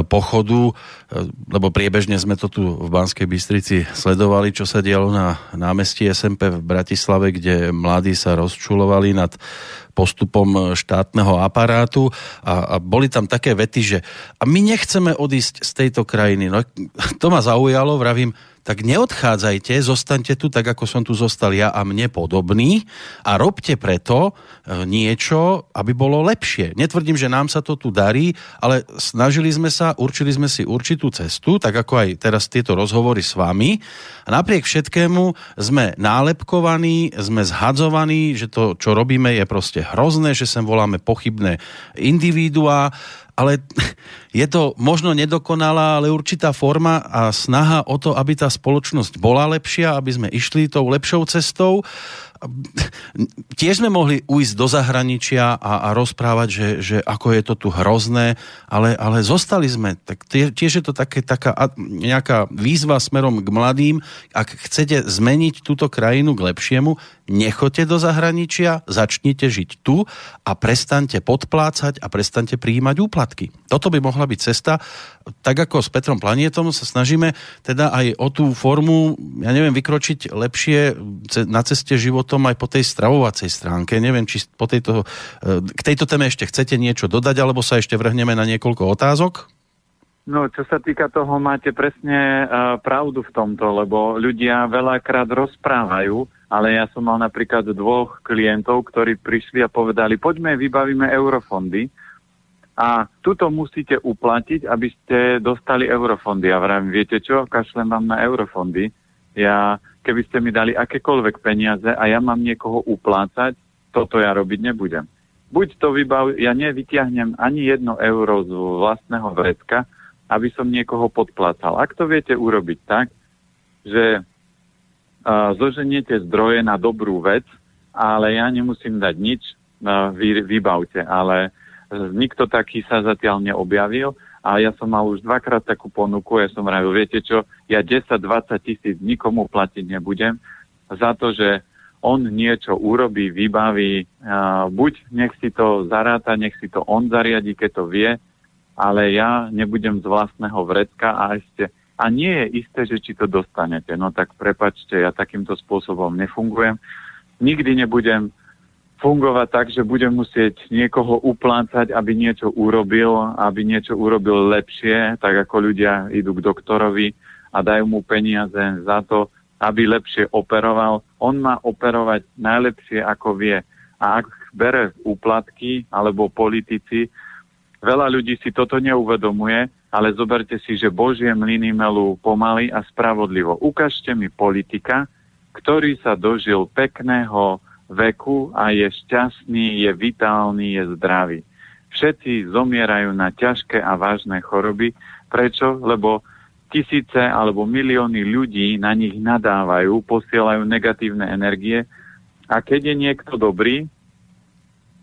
pochodu, e, lebo priebežne sme to tu v Banskej Bystrici sledovali, čo sa dialo na námestí SMP v Bratislave, kde mladí sa rozčulovali nad postupom štátneho aparátu a, a boli tam také vety, že a my nechceme odísť z tejto krajiny. No, to ma zaujalo, vravím, tak neodchádzajte, zostaňte tu tak, ako som tu zostal ja a mne podobný a robte preto e, niečo, aby bolo lepšie. Netvrdím, že nám sa to tu darí, ale snažili sme sa, určili sme si určitú cestu, tak ako aj teraz tieto rozhovory s vami. A napriek všetkému sme nálepkovaní, sme zhadzovaní, že to, čo robíme, je proste hrozné, že sem voláme pochybné individuá ale [laughs] je to možno nedokonalá, ale určitá forma a snaha o to, aby tá spoločnosť bola lepšia, aby sme išli tou lepšou cestou [laughs] tiež sme mohli ujsť do zahraničia a, a rozprávať, že, že ako je to tu hrozné, ale, ale zostali sme. Tak tiež je to také, taká nejaká výzva smerom k mladým. Ak chcete zmeniť túto krajinu k lepšiemu, nechoďte do zahraničia, začnite žiť tu a prestaňte podplácať a prestaňte prijímať úplatky. Toto by mohla byť cesta. Tak ako s Petrom Planietom sa snažíme teda aj o tú formu, ja neviem, vykročiť lepšie na ceste života potom aj po tej stravovacej stránke. Neviem, či po tejto, e, k tejto téme ešte chcete niečo dodať, alebo sa ešte vrhneme na niekoľko otázok? No, čo sa týka toho, máte presne uh, pravdu v tomto, lebo ľudia veľakrát rozprávajú, ale ja som mal napríklad dvoch klientov, ktorí prišli a povedali, poďme, vybavíme eurofondy a tuto musíte uplatiť, aby ste dostali eurofondy. A vravím, viete čo, kašlem vám na eurofondy, ja keby ste mi dali akékoľvek peniaze a ja mám niekoho uplácať, toto ja robiť nebudem. Buď to vybav, ja nevytiahnem ani jedno euro z vlastného vrecka, aby som niekoho podplácal. Ak to viete urobiť tak, že uh, zoženiete zdroje na dobrú vec, ale ja nemusím dať nič, uh, vy, vybavte. Ale nikto taký sa zatiaľ neobjavil a ja som mal už dvakrát takú ponuku, ja som vravil, viete čo, ja 10-20 tisíc nikomu platiť nebudem za to, že on niečo urobí, vybaví, uh, buď nech si to zaráta, nech si to on zariadi, keď to vie, ale ja nebudem z vlastného vrecka a ešte a nie je isté, že či to dostanete. No tak prepačte, ja takýmto spôsobom nefungujem. Nikdy nebudem fungovať tak, že budem musieť niekoho uplácať, aby niečo urobil, aby niečo urobil lepšie, tak ako ľudia idú k doktorovi a dajú mu peniaze za to, aby lepšie operoval. On má operovať najlepšie, ako vie. A ak bere úplatky alebo politici, veľa ľudí si toto neuvedomuje, ale zoberte si, že Božie mlyny melú pomaly a spravodlivo. Ukážte mi politika, ktorý sa dožil pekného veku a je šťastný, je vitálny, je zdravý. Všetci zomierajú na ťažké a vážne choroby. Prečo? Lebo tisíce alebo milióny ľudí na nich nadávajú, posielajú negatívne energie a keď je niekto dobrý,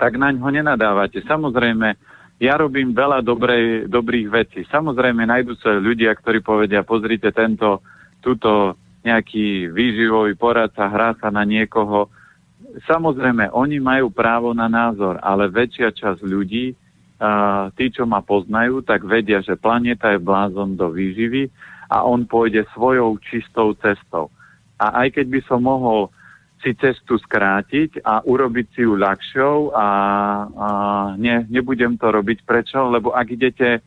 tak na ňo nenadávate. Samozrejme, ja robím veľa dobrej, dobrých vecí. Samozrejme, nájdú sa ľudia, ktorí povedia, pozrite tento, túto nejaký výživový poradca, hrá sa na niekoho. Samozrejme, oni majú právo na názor, ale väčšia časť ľudí tí, čo ma poznajú, tak vedia, že planéta je blázon do výživy a on pôjde svojou čistou cestou. A aj keď by som mohol si cestu skrátiť a urobiť si ju ľahšou a, a ne, nebudem to robiť. Prečo? Lebo ak idete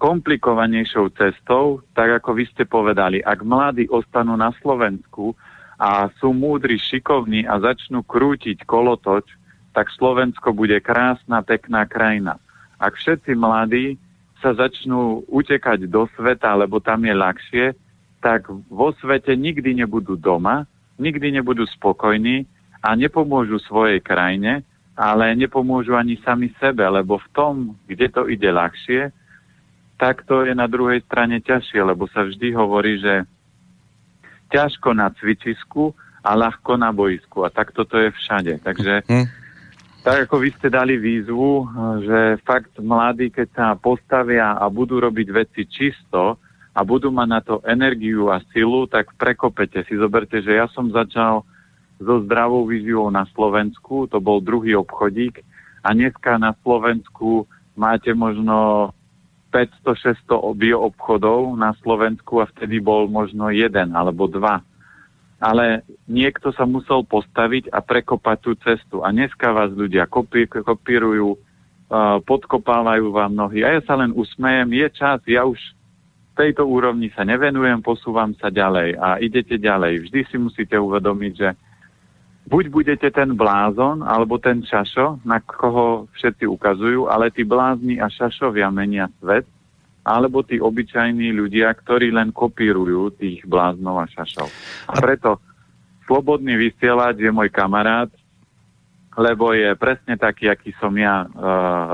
komplikovanejšou cestou, tak ako vy ste povedali, ak mladí ostanú na Slovensku a sú múdri, šikovní a začnú krútiť kolotoč, tak Slovensko bude krásna, pekná krajina. Ak všetci mladí sa začnú utekať do sveta, lebo tam je ľahšie, tak vo svete nikdy nebudú doma, nikdy nebudú spokojní a nepomôžu svojej krajine, ale nepomôžu ani sami sebe, lebo v tom, kde to ide ľahšie, tak to je na druhej strane ťažšie, lebo sa vždy hovorí, že ťažko na cvičisku a ľahko na boisku. A tak toto je všade. Takže hm tak ako vy ste dali výzvu, že fakt mladí, keď sa postavia a budú robiť veci čisto a budú mať na to energiu a silu, tak prekopete si. Zoberte, že ja som začal so zdravou víziou na Slovensku, to bol druhý obchodík a dneska na Slovensku máte možno 500-600 bioobchodov na Slovensku a vtedy bol možno jeden alebo dva ale niekto sa musel postaviť a prekopať tú cestu. A dneska vás ľudia kopí, kopírujú, podkopávajú vám nohy. A ja sa len usmejem, je čas, ja už tejto úrovni sa nevenujem, posúvam sa ďalej a idete ďalej. Vždy si musíte uvedomiť, že buď budete ten blázon, alebo ten šašo, na koho všetci ukazujú, ale tí blázni a šašovia menia svet, alebo tí obyčajní ľudia, ktorí len kopírujú tých bláznov a šašov. A preto slobodný vysielať je môj kamarát, lebo je presne taký, aký som ja e,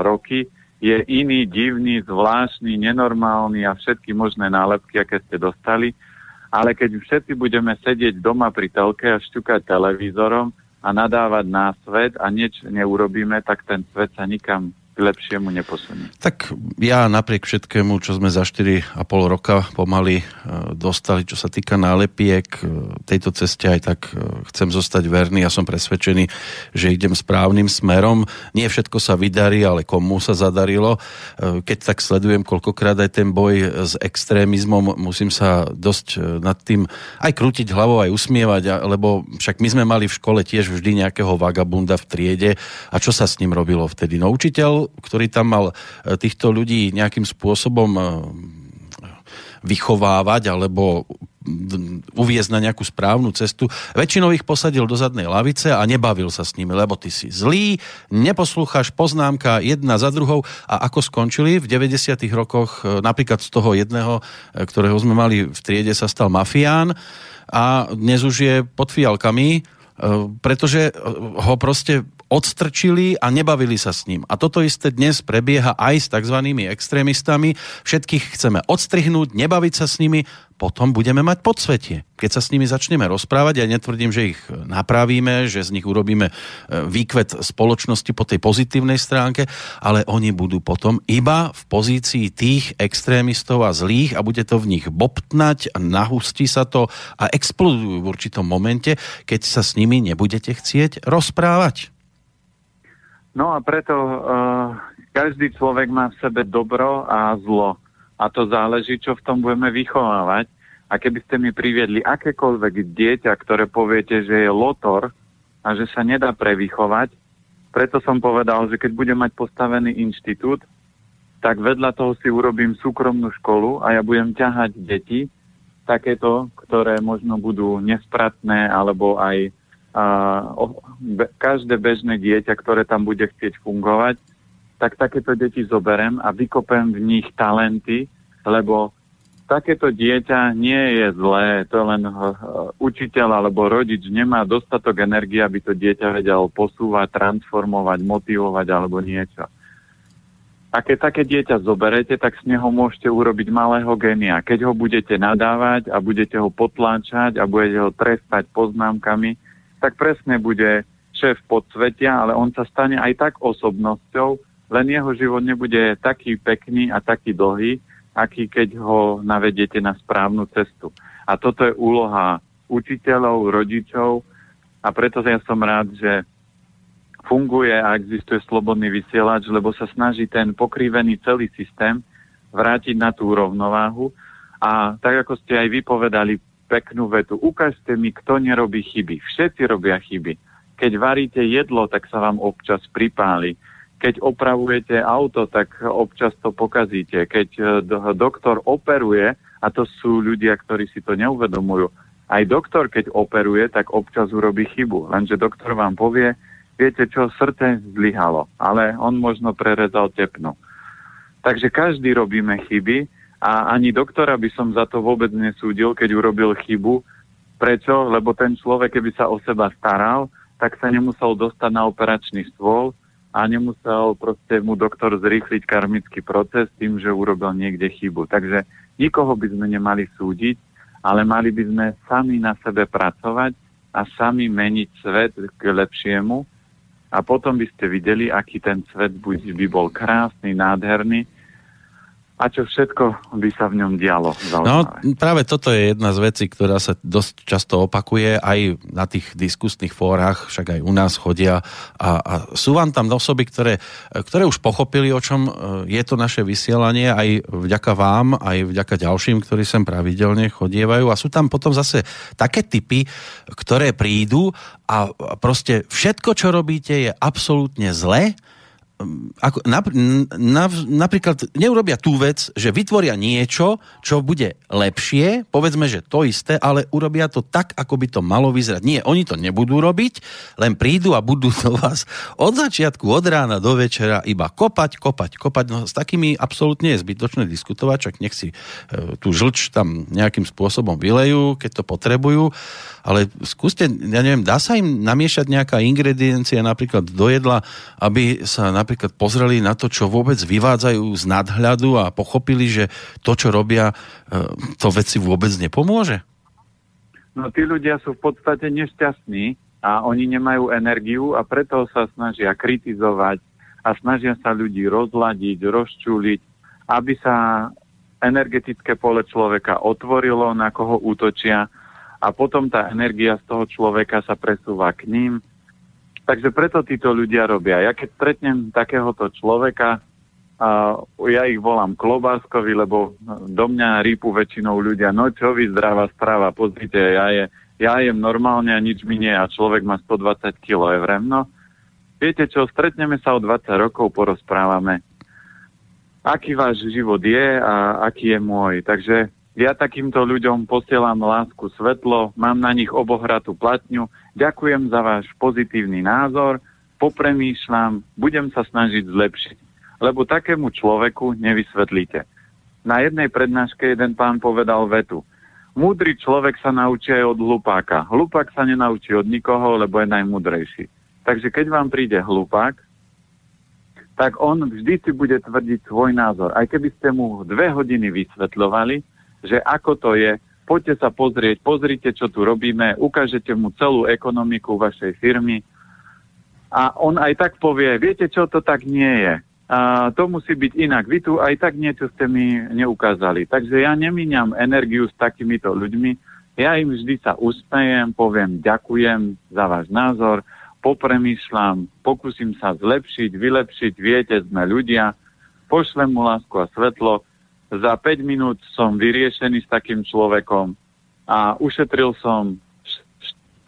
roky. Je iný, divný, zvláštny, nenormálny a všetky možné nálepky, aké ste dostali. Ale keď všetci budeme sedieť doma pri telke a šťukať televízorom a nadávať na svet a nič neurobíme, tak ten svet sa nikam lepšiemu neposunie. Tak ja napriek všetkému, čo sme za 4,5 roka pomaly e, dostali, čo sa týka nálepiek, e, tejto ceste aj tak e, chcem zostať verný. Ja som presvedčený, že idem správnym smerom. Nie všetko sa vydarí, ale komu sa zadarilo. Keď tak sledujem koľkokrát aj ten boj s extrémizmom, musím sa dosť nad tým aj krútiť hlavou, aj usmievať, lebo však my sme mali v škole tiež vždy nejakého vagabunda v triede. A čo sa s ním robilo vtedy? No učiteľ ktorý tam mal e, týchto ľudí nejakým spôsobom e, vychovávať alebo uviezť na nejakú správnu cestu. Väčšinou ich posadil do zadnej lavice a nebavil sa s nimi, lebo ty si zlý, neposlúchaš poznámka jedna za druhou a ako skončili v 90. rokoch, e, napríklad z toho jedného, ktorého sme mali v triede, sa stal mafián, a dnes už je pod fialkami, pretože ho proste odstrčili a nebavili sa s ním. A toto isté dnes prebieha aj s tzv. extrémistami. Všetkých chceme odstrihnúť, nebaviť sa s nimi, potom budeme mať podsvetie. Keď sa s nimi začneme rozprávať, ja netvrdím, že ich napravíme, že z nich urobíme e, výkvet spoločnosti po tej pozitívnej stránke, ale oni budú potom iba v pozícii tých extrémistov a zlých a bude to v nich bobtnať a nahustí sa to a explodujú v určitom momente, keď sa s nimi nebudete chcieť rozprávať. No a preto uh, každý človek má v sebe dobro a zlo. A to záleží, čo v tom budeme vychovávať. A keby ste mi priviedli akékoľvek dieťa, ktoré poviete, že je lotor a že sa nedá prevychovať, preto som povedal, že keď budem mať postavený inštitút, tak vedľa toho si urobím súkromnú školu a ja budem ťahať deti, takéto, ktoré možno budú nespratné alebo aj a be, každé bežné dieťa, ktoré tam bude chcieť fungovať, tak takéto deti zoberem a vykopem v nich talenty, lebo takéto dieťa nie je zlé, to len uh, učiteľ alebo rodič nemá dostatok energie, aby to dieťa vedel posúvať, transformovať, motivovať alebo niečo. A keď také dieťa zoberete, tak z neho môžete urobiť malého genia. Keď ho budete nadávať a budete ho potláčať a budete ho trestať poznámkami, tak presne bude šéf podsvetia, ale on sa stane aj tak osobnosťou, len jeho život nebude taký pekný a taký dlhý, aký keď ho navediete na správnu cestu. A toto je úloha učiteľov, rodičov a preto ja som rád, že funguje a existuje slobodný vysielač, lebo sa snaží ten pokrivený celý systém vrátiť na tú rovnováhu. A tak ako ste aj vypovedali, peknú vetu. Ukážte mi, kto nerobí chyby. Všetci robia chyby. Keď varíte jedlo, tak sa vám občas pripáli. Keď opravujete auto, tak občas to pokazíte. Keď e, doktor operuje, a to sú ľudia, ktorí si to neuvedomujú, aj doktor, keď operuje, tak občas urobí chybu. Lenže doktor vám povie, viete čo, srdce zlyhalo, ale on možno prerezal tepnu. Takže každý robíme chyby a ani doktora by som za to vôbec nesúdil, keď urobil chybu. Prečo? Lebo ten človek, keby sa o seba staral, tak sa nemusel dostať na operačný stôl a nemusel proste mu doktor zrýchliť karmický proces tým, že urobil niekde chybu. Takže nikoho by sme nemali súdiť, ale mali by sme sami na sebe pracovať a sami meniť svet k lepšiemu a potom by ste videli, aký ten svet by bol krásny, nádherný a čo všetko by sa v ňom dialo. No práve toto je jedna z vecí, ktorá sa dosť často opakuje aj na tých diskusných fórach, však aj u nás chodia a, a sú vám tam osoby, ktoré, ktoré už pochopili, o čom e, je to naše vysielanie, aj vďaka vám, aj vďaka ďalším, ktorí sem pravidelne chodievajú a sú tam potom zase také typy, ktoré prídu a proste všetko, čo robíte, je absolútne zle ako, nap, na, napríklad neurobia tú vec, že vytvoria niečo, čo bude lepšie, povedzme, že to isté, ale urobia to tak, ako by to malo vyzerať. Nie, oni to nebudú robiť, len prídu a budú do vás od začiatku, od rána do večera iba kopať, kopať, kopať. No s takými absolútne je zbytočné diskutovať, čak nech si e, tú žlč tam nejakým spôsobom vylejú, keď to potrebujú ale skúste, ja neviem, dá sa im namiešať nejaká ingrediencia napríklad do jedla, aby sa napríklad pozreli na to, čo vôbec vyvádzajú z nadhľadu a pochopili, že to, čo robia, e, to veci vôbec nepomôže? No tí ľudia sú v podstate nešťastní a oni nemajú energiu a preto sa snažia kritizovať a snažia sa ľudí rozladiť, rozčúliť, aby sa energetické pole človeka otvorilo, na koho útočia a potom tá energia z toho človeka sa presúva k ním. Takže preto títo ľudia robia. Ja keď stretnem takéhoto človeka, a ja ich volám klobáskovi, lebo do mňa rýpu väčšinou ľudia, no čo vy zdravá strava, pozrite, ja, je, ja jem normálne a nič mi nie a človek má 120 kg, je No, viete čo, stretneme sa o 20 rokov, porozprávame, aký váš život je a aký je môj. Takže ja takýmto ľuďom posielam lásku, svetlo, mám na nich obohratú platňu. Ďakujem za váš pozitívny názor, popremýšľam, budem sa snažiť zlepšiť. Lebo takému človeku nevysvetlíte. Na jednej prednáške jeden pán povedal vetu. múdry človek sa naučí aj od hlupáka. Hlupák sa nenaučí od nikoho, lebo je najmudrejší. Takže keď vám príde hlupák, tak on vždy si bude tvrdiť svoj názor. Aj keby ste mu dve hodiny vysvetľovali, že ako to je, poďte sa pozrieť, pozrite, čo tu robíme, ukážete mu celú ekonomiku vašej firmy a on aj tak povie, viete čo, to tak nie je. A to musí byť inak. Vy tu aj tak niečo ste mi neukázali. Takže ja nemíňam energiu s takýmito ľuďmi. Ja im vždy sa usmejem, poviem ďakujem za váš názor, popremýšľam, pokúsim sa zlepšiť, vylepšiť, viete, sme ľudia, pošlem mu lásku a svetlo, za 5 minút som vyriešený s takým človekom a ušetril som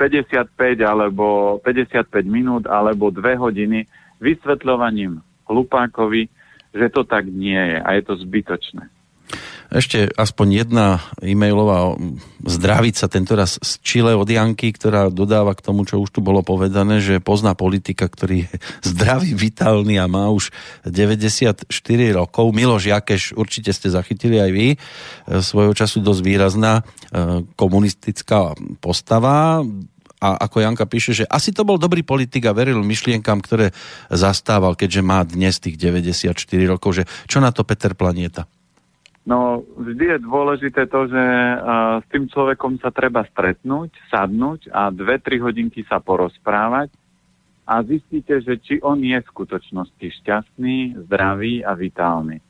55 alebo 55 minút alebo 2 hodiny vysvetľovaním hlupákovi, že to tak nie je a je to zbytočné. Ešte aspoň jedna e-mailová zdravica tentoraz z Čile od Janky, ktorá dodáva k tomu, čo už tu bolo povedané, že pozná politika, ktorý je zdravý, vitálny a má už 94 rokov. Miloš Jakeš, určite ste zachytili aj vy, e, svojho času dosť výrazná e, komunistická postava, a ako Janka píše, že asi to bol dobrý politik a veril myšlienkam, ktoré zastával, keďže má dnes tých 94 rokov, že čo na to Peter Planieta? No, vždy je dôležité to, že uh, s tým človekom sa treba stretnúť, sadnúť a dve, tri hodinky sa porozprávať a zistíte, že či on je v skutočnosti šťastný, zdravý a vitálny.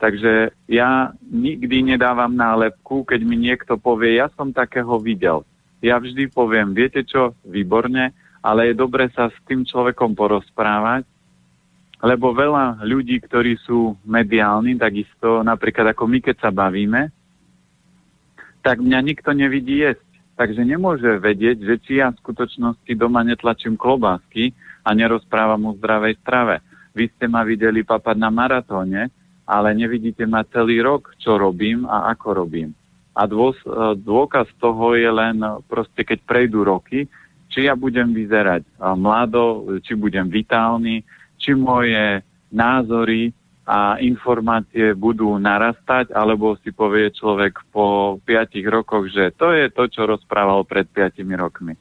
Takže ja nikdy nedávam nálepku, keď mi niekto povie, ja som takého videl. Ja vždy poviem, viete čo, výborne, ale je dobre sa s tým človekom porozprávať, lebo veľa ľudí, ktorí sú mediálni, takisto napríklad ako my, keď sa bavíme, tak mňa nikto nevidí jesť. Takže nemôže vedieť, že či ja v skutočnosti doma netlačím klobásky a nerozprávam o zdravej strave. Vy ste ma videli papať na maratóne, ale nevidíte ma celý rok, čo robím a ako robím. A dôs, dôkaz toho je len proste, keď prejdú roky, či ja budem vyzerať mlado, či budem vitálny, či moje názory a informácie budú narastať, alebo si povie človek po piatich rokoch, že to je to, čo rozprával pred piatimi rokmi.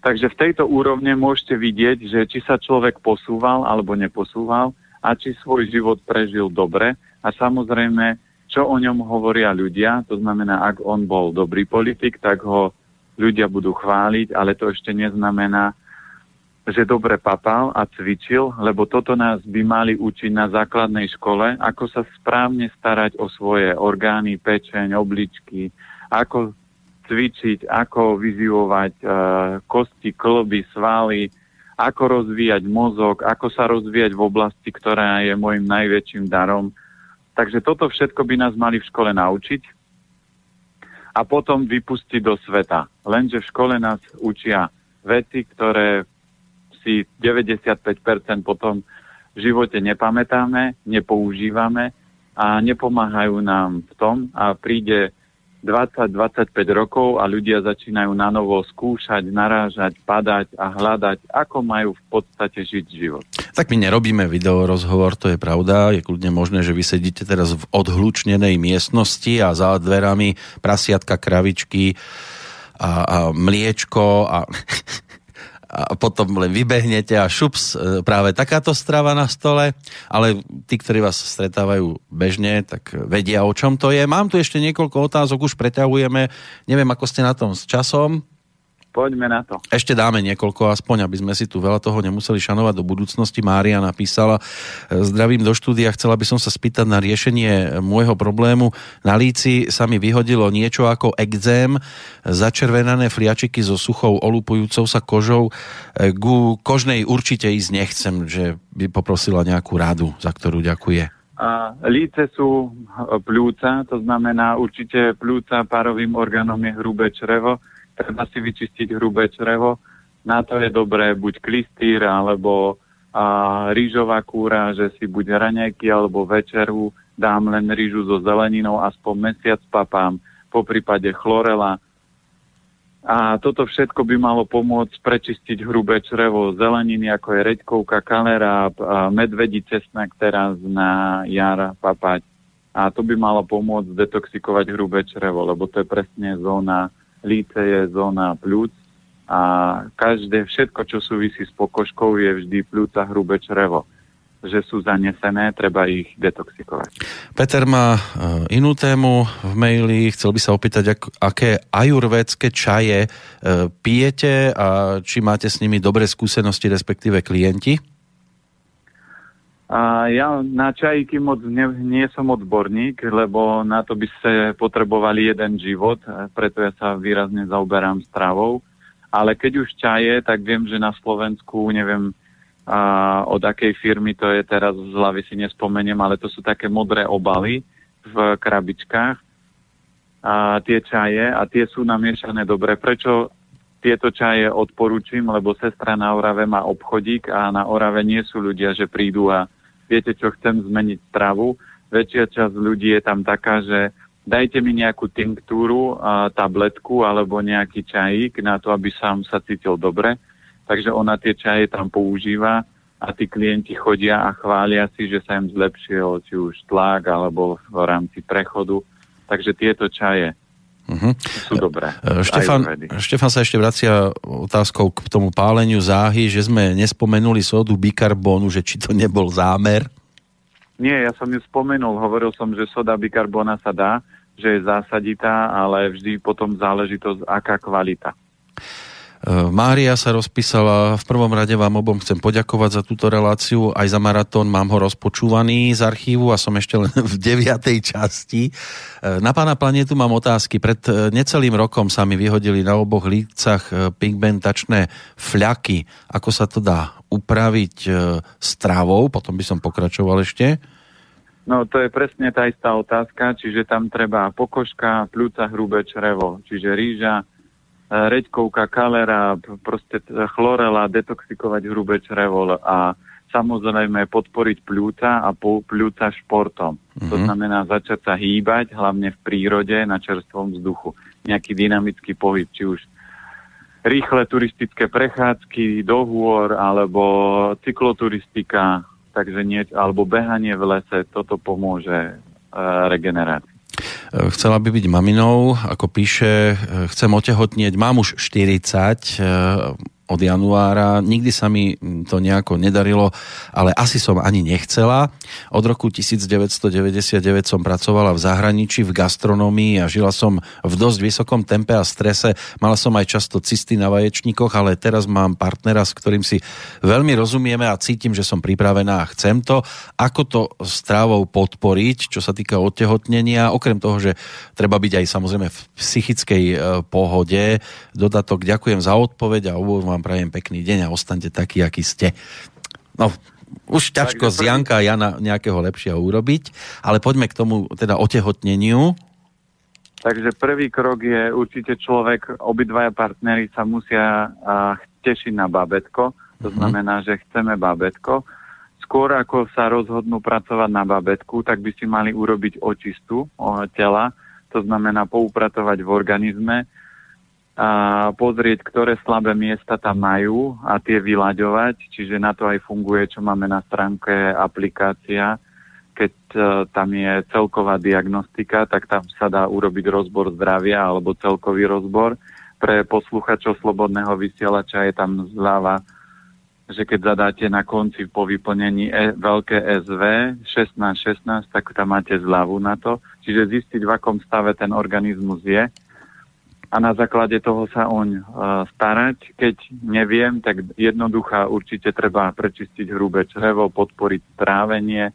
Takže v tejto úrovne môžete vidieť, že či sa človek posúval alebo neposúval a či svoj život prežil dobre a samozrejme, čo o ňom hovoria ľudia, to znamená, ak on bol dobrý politik, tak ho ľudia budú chváliť, ale to ešte neznamená, že dobre papal a cvičil, lebo toto nás by mali učiť na základnej škole, ako sa správne starať o svoje orgány, pečeň, obličky, ako cvičiť, ako vyzivovať e, kosti, klby, svaly, ako rozvíjať mozog, ako sa rozvíjať v oblasti, ktorá je môjim najväčším darom. Takže toto všetko by nás mali v škole naučiť a potom vypustiť do sveta. Lenže v škole nás učia veci, ktoré si 95% potom v živote nepamätáme, nepoužívame a nepomáhajú nám v tom a príde 20-25 rokov a ľudia začínajú na novo skúšať, narážať, padať a hľadať, ako majú v podstate žiť život. Tak my nerobíme video rozhovor, to je pravda. Je kľudne možné, že vy sedíte teraz v odhlučnenej miestnosti a za dverami prasiatka, kravičky a, a mliečko a [laughs] a potom len vybehnete a šups, e, práve takáto strava na stole, ale tí, ktorí vás stretávajú bežne, tak vedia, o čom to je. Mám tu ešte niekoľko otázok, už preťahujeme, neviem, ako ste na tom s časom. Poďme na to. Ešte dáme niekoľko aspoň, aby sme si tu veľa toho nemuseli šanovať do budúcnosti. Mária napísala, e, zdravím do štúdia, chcela by som sa spýtať na riešenie môjho problému. Na líci sa mi vyhodilo niečo ako exém, začervenané fliačiky so suchou olupujúcou sa kožou. E, ku kožnej určite ísť nechcem, že by poprosila nejakú radu, za ktorú ďakuje. A líce sú pľúca, to znamená určite pľúca párovým orgánom je hrubé črevo, treba si vyčistiť hrubé črevo. Na to je dobré buď klistýr alebo a, rýžová kúra, že si buď raňajky alebo večeru dám len rýžu so zeleninou, aspoň mesiac papám, po prípade chlorela. A toto všetko by malo pomôcť prečistiť hrubé črevo zeleniny, ako je reďkovka, kalera, medvedí cesnak teraz na jar papať a to by malo pomôcť detoxikovať hrubé črevo, lebo to je presne zóna líce, je zóna pľúc a každé, všetko, čo súvisí s pokožkou, je vždy pľúca hrubé črevo že sú zanesené, treba ich detoxikovať. Peter má e, inú tému v maili, chcel by sa opýtať, ak, aké ajurvédske čaje e, pijete a či máte s nimi dobré skúsenosti, respektíve klienti? A ja na čajíky moc ne, nie som odborník, lebo na to by ste potrebovali jeden život, preto ja sa výrazne zaoberám stravou. Ale keď už čaje, tak viem, že na Slovensku, neviem a od akej firmy to je teraz z hlavy si nespomeniem, ale to sú také modré obaly v krabičkách a tie čaje a tie sú namiešané dobre. Prečo tieto čaje odporúčim, lebo sestra na Orave má obchodík a na Orave nie sú ľudia, že prídu a viete, čo chcem zmeniť stravu. Väčšia časť ľudí je tam taká, že dajte mi nejakú tinktúru, a tabletku alebo nejaký čajík na to, aby som sa cítil dobre. Takže ona tie čaje tam používa a tí klienti chodia a chvália si, že sa im zlepšil či už tlak alebo v rámci prechodu. Takže tieto čaje uh-huh. sú dobré. E, Štefan, Štefan sa ešte vracia otázkou k tomu páleniu záhy, že sme nespomenuli sodu bikarbónu, že či to nebol zámer? Nie, ja som ju spomenul. Hovoril som, že soda bikarbóna sa dá, že je zásaditá, ale vždy potom záleží to, aká kvalita. Eh, Mária sa rozpísala, v prvom rade vám obom chcem poďakovať za túto reláciu, aj za maratón, mám ho rozpočúvaný z archívu a som ešte len [laughs] v deviatej časti. Eh, na pána planetu mám otázky. Pred eh, necelým rokom sa mi vyhodili na oboch lícach pigmentačné fľaky. Ako sa to dá upraviť stravou? Potom by som pokračoval ešte. No to je presne tá istá otázka, čiže tam treba pokožka, pľúca, hrubé črevo, čiže rýža, reďkovka, kalera, proste chlorela, detoxikovať hrubé črevo a samozrejme podporiť pľúca a pľúca športom. Mm-hmm. To mhm. znamená začať sa hýbať, hlavne v prírode, na čerstvom vzduchu. Nejaký dynamický pohyb, či už rýchle turistické prechádzky do hôr, alebo cykloturistika, takže nie, alebo behanie v lese, toto pomôže e, regenerácii. Eh, chcela by byť maminou, ako píše, eh, chcem otehotnieť, mám už 40, od januára. Nikdy sa mi to nejako nedarilo, ale asi som ani nechcela. Od roku 1999 som pracovala v zahraničí, v gastronomii a žila som v dosť vysokom tempe a strese. Mala som aj často cysty na vaječníkoch, ale teraz mám partnera, s ktorým si veľmi rozumieme a cítim, že som pripravená a chcem to. Ako to stravou podporiť, čo sa týka odtehotnenia, okrem toho, že treba byť aj samozrejme v psychickej e, pohode. Dodatok ďakujem za odpoveď a vám vám prajem pekný deň a ostaňte takí, akí ste. No, už ťažko z Janka a Jana nejakého lepšieho urobiť, ale poďme k tomu teda otehotneniu. Takže prvý krok je určite človek, obidvaja partnery sa musia uh, tešiť na babetko, to mm-hmm. znamená, že chceme babetko. Skôr ako sa rozhodnú pracovať na babetku, tak by si mali urobiť očistu o, tela, to znamená poupratovať v organizme, a pozrieť, ktoré slabé miesta tam majú a tie vyľaďovať, čiže na to aj funguje, čo máme na stránke aplikácia. Keď uh, tam je celková diagnostika, tak tam sa dá urobiť rozbor zdravia alebo celkový rozbor. Pre posluchačov Slobodného vysielača je tam zľava, že keď zadáte na konci po vyplnení e, veľké SV 1616, tak tam máte zľavu na to. Čiže zistiť, v akom stave ten organizmus je a na základe toho sa oň uh, starať. Keď neviem, tak jednoduchá určite treba prečistiť hrubé črevo, podporiť trávenie,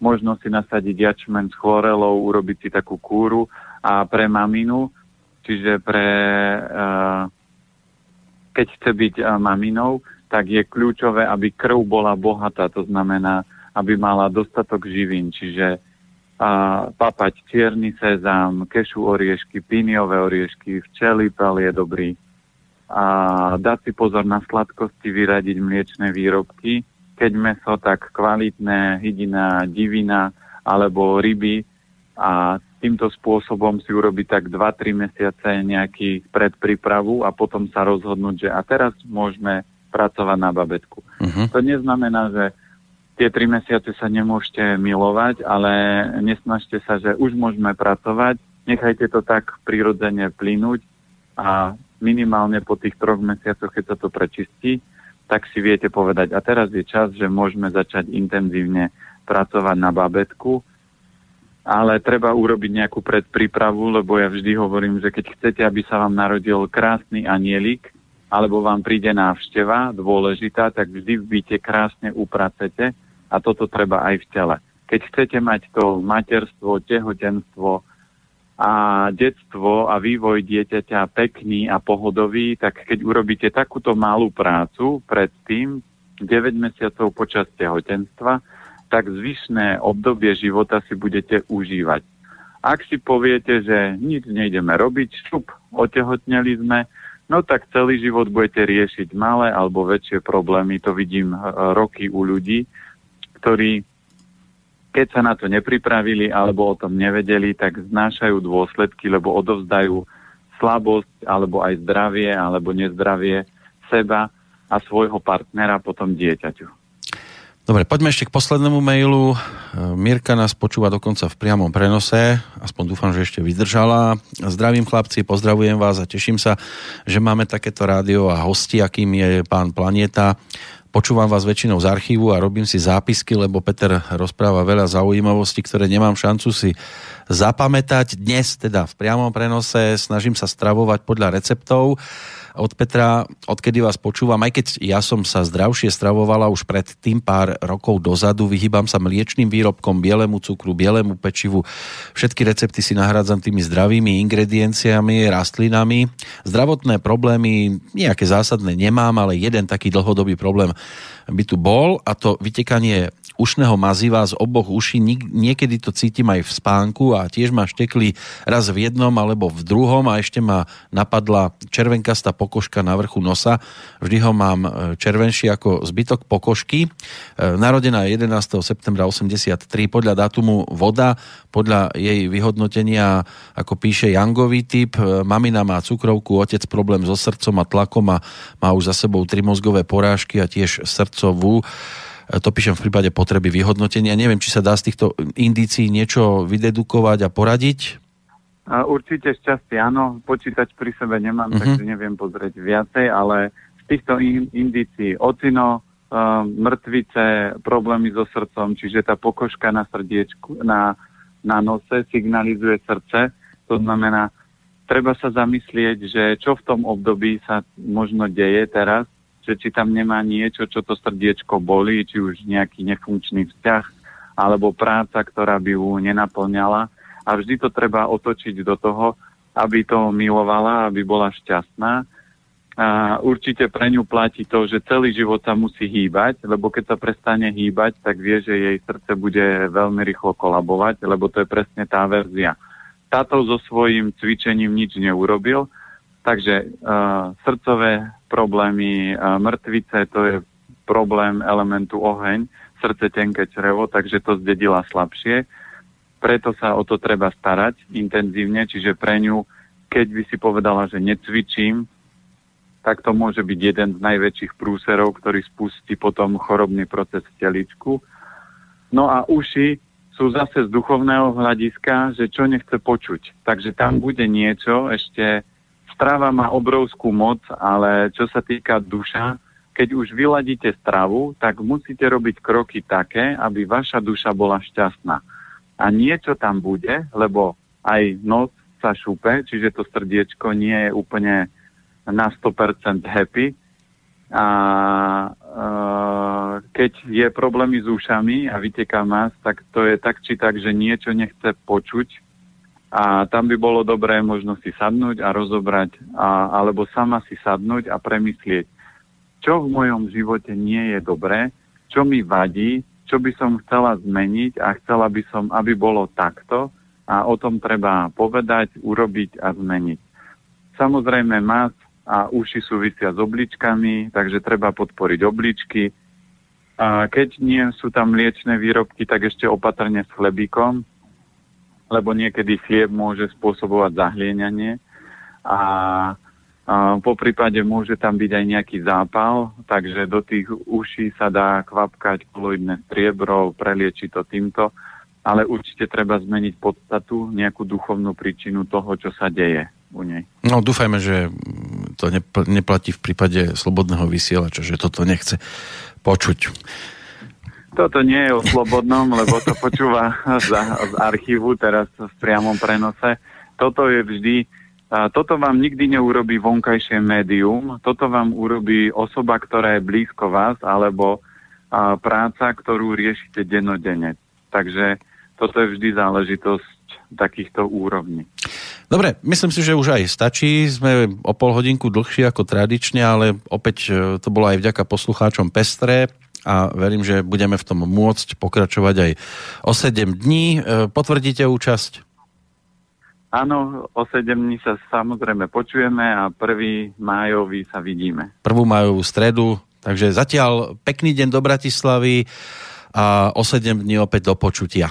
možno si nasadiť jačmen s chlorelou, urobiť si takú kúru a pre maminu, čiže pre, uh, keď chce byť uh, maminou, tak je kľúčové, aby krv bola bohatá, to znamená, aby mala dostatok živín, čiže a papať čierny sezam, kešu oriešky, píniové oriešky, včely pel je dobrý. A dať si pozor na sladkosti, vyradiť mliečne výrobky. Keď meso, tak kvalitné, hydina, divina alebo ryby. A týmto spôsobom si urobiť tak 2-3 mesiace nejaký predprípravu a potom sa rozhodnúť, že a teraz môžeme pracovať na babetku. Uh-huh. To neznamená, že tie tri mesiace sa nemôžete milovať, ale nesnažte sa, že už môžeme pracovať, nechajte to tak prirodzene plynúť a minimálne po tých troch mesiacoch, keď sa to prečistí, tak si viete povedať, a teraz je čas, že môžeme začať intenzívne pracovať na babetku, ale treba urobiť nejakú predprípravu, lebo ja vždy hovorím, že keď chcete, aby sa vám narodil krásny anielik, alebo vám príde návšteva dôležitá, tak vždy byte krásne upracete a toto treba aj v tele. Keď chcete mať to materstvo, tehotenstvo a detstvo a vývoj dieťaťa pekný a pohodový, tak keď urobíte takúto malú prácu predtým, 9 mesiacov počas tehotenstva, tak zvyšné obdobie života si budete užívať. Ak si poviete, že nič nejdeme robiť, šup, otehotneli sme, no tak celý život budete riešiť malé alebo väčšie problémy. To vidím e, roky u ľudí, ktorí keď sa na to nepripravili alebo o tom nevedeli, tak znášajú dôsledky, lebo odovzdajú slabosť alebo aj zdravie alebo nezdravie seba a svojho partnera potom dieťaťu. Dobre, poďme ešte k poslednému mailu. Mirka nás počúva dokonca v priamom prenose, aspoň dúfam, že ešte vydržala. Zdravím chlapci, pozdravujem vás a teším sa, že máme takéto rádio a hosti, akým je pán Planeta Počúvam vás väčšinou z archívu a robím si zápisky, lebo Peter rozpráva veľa zaujímavostí, ktoré nemám šancu si zapamätať. Dnes teda v priamom prenose snažím sa stravovať podľa receptov od Petra, odkedy vás počúvam, aj keď ja som sa zdravšie stravovala už pred tým pár rokov dozadu, vyhýbam sa mliečným výrobkom, bielemu cukru, bielemu pečivu, všetky recepty si nahrádzam tými zdravými ingredienciami, rastlinami. Zdravotné problémy nejaké zásadné nemám, ale jeden taký dlhodobý problém by tu bol a to vytekanie ušného maziva z oboch uší. Niekedy to cítim aj v spánku a tiež ma štekli raz v jednom alebo v druhom a ešte ma napadla červenkastá pokožka na vrchu nosa. Vždy ho mám e, červenší ako zbytok pokožky. E, narodená 11. septembra 83 podľa dátumu voda, podľa jej vyhodnotenia, ako píše Jangový typ, e, mamina má cukrovku, otec problém so srdcom a tlakom a má už za sebou tri mozgové porážky a tiež srdcovú. To píšem v prípade potreby vyhodnotenia. Neviem, či sa dá z týchto indícií niečo vydedukovať a poradiť? Určite šťastie, áno. Počítač pri sebe nemám, uh-huh. takže neviem pozrieť viacej, ale z týchto indícií ocino, uh, mŕtvice, problémy so srdcom, čiže tá pokožka na srdiečku, na, na nose signalizuje srdce. To znamená, treba sa zamyslieť, že čo v tom období sa možno deje teraz, že či tam nemá niečo, čo to srdiečko bolí, či už nejaký nefunkčný vzťah, alebo práca, ktorá by ju nenaplňala. A vždy to treba otočiť do toho, aby to milovala, aby bola šťastná. A určite pre ňu platí to, že celý život sa musí hýbať, lebo keď sa prestane hýbať, tak vie, že jej srdce bude veľmi rýchlo kolabovať, lebo to je presne tá verzia. Táto so svojím cvičením nič neurobil, takže uh, srdcové problémy mŕtvice, to je problém elementu oheň, srdce tenké črevo, takže to zdedila slabšie. Preto sa o to treba starať intenzívne, čiže pre ňu, keď by si povedala, že necvičím, tak to môže byť jeden z najväčších prúserov, ktorý spustí potom chorobný proces v teličku. No a uši sú zase z duchovného hľadiska, že čo nechce počuť. Takže tam bude niečo ešte strava má obrovskú moc, ale čo sa týka duša, keď už vyladíte stravu, tak musíte robiť kroky také, aby vaša duša bola šťastná. A niečo tam bude, lebo aj noc sa šúpe, čiže to srdiečko nie je úplne na 100% happy. A e, keď je problémy s ušami a vyteká mas, tak to je tak či tak, že niečo nechce počuť a tam by bolo dobré možno si sadnúť a rozobrať, a, alebo sama si sadnúť a premyslieť, čo v mojom živote nie je dobré, čo mi vadí, čo by som chcela zmeniť a chcela by som, aby bolo takto a o tom treba povedať, urobiť a zmeniť. Samozrejme, mas a uši súvisia s obličkami, takže treba podporiť obličky. A keď nie sú tam mliečne výrobky, tak ešte opatrne s chlebíkom, lebo niekedy chlieb môže spôsobovať zahlienanie a A po prípade môže tam byť aj nejaký zápal, takže do tých uší sa dá kvapkať koloidné striebro, prelieči to týmto, ale určite treba zmeniť podstatu, nejakú duchovnú príčinu toho, čo sa deje u nej. No dúfajme, že to neplatí v prípade slobodného vysielača, že toto nechce počuť. Toto nie je o slobodnom, lebo to počúva z, z archívu teraz v priamom prenose. Toto je vždy a toto vám nikdy neurobi vonkajšie médium, toto vám urobí osoba, ktorá je blízko vás, alebo a, práca, ktorú riešite dennodenne. Takže toto je vždy záležitosť takýchto úrovní. Dobre, myslím si, že už aj stačí. Sme o pol hodinku dlhšie ako tradične, ale opäť e, to bolo aj vďaka poslucháčom Pestré a verím, že budeme v tom môcť pokračovať aj o 7 dní. E, potvrdíte účasť? Áno, o 7 dní sa samozrejme počujeme a 1. májový sa vidíme. Prvú májovú stredu, takže zatiaľ pekný deň do Bratislavy a o 7 dní opäť do počutia.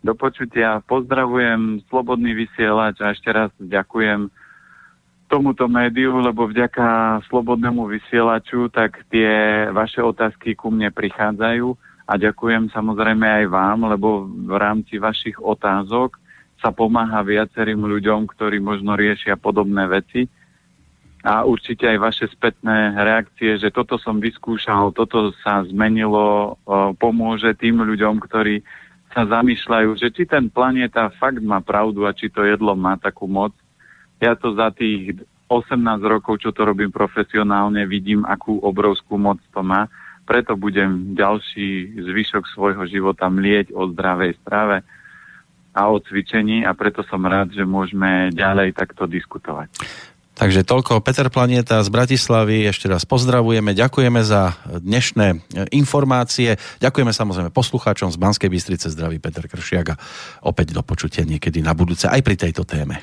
Do počutia. Pozdravujem Slobodný vysielač a ešte raz ďakujem tomuto médiu, lebo vďaka Slobodnému vysielaču tak tie vaše otázky ku mne prichádzajú a ďakujem samozrejme aj vám, lebo v rámci vašich otázok sa pomáha viacerým ľuďom, ktorí možno riešia podobné veci. A určite aj vaše spätné reakcie, že toto som vyskúšal, toto sa zmenilo, pomôže tým ľuďom, ktorí sa zamýšľajú, že či ten planéta fakt má pravdu a či to jedlo má takú moc. Ja to za tých 18 rokov, čo to robím profesionálne, vidím, akú obrovskú moc to má. Preto budem ďalší zvyšok svojho života mlieť o zdravej strave a o cvičení a preto som rád, že môžeme ďalej takto diskutovať. Takže toľko Peter Planieta z Bratislavy. Ešte raz pozdravujeme, ďakujeme za dnešné informácie. Ďakujeme samozrejme poslucháčom z Banskej Bystrice. Zdraví Peter Kršiaga. Opäť do počutia niekedy na budúce aj pri tejto téme.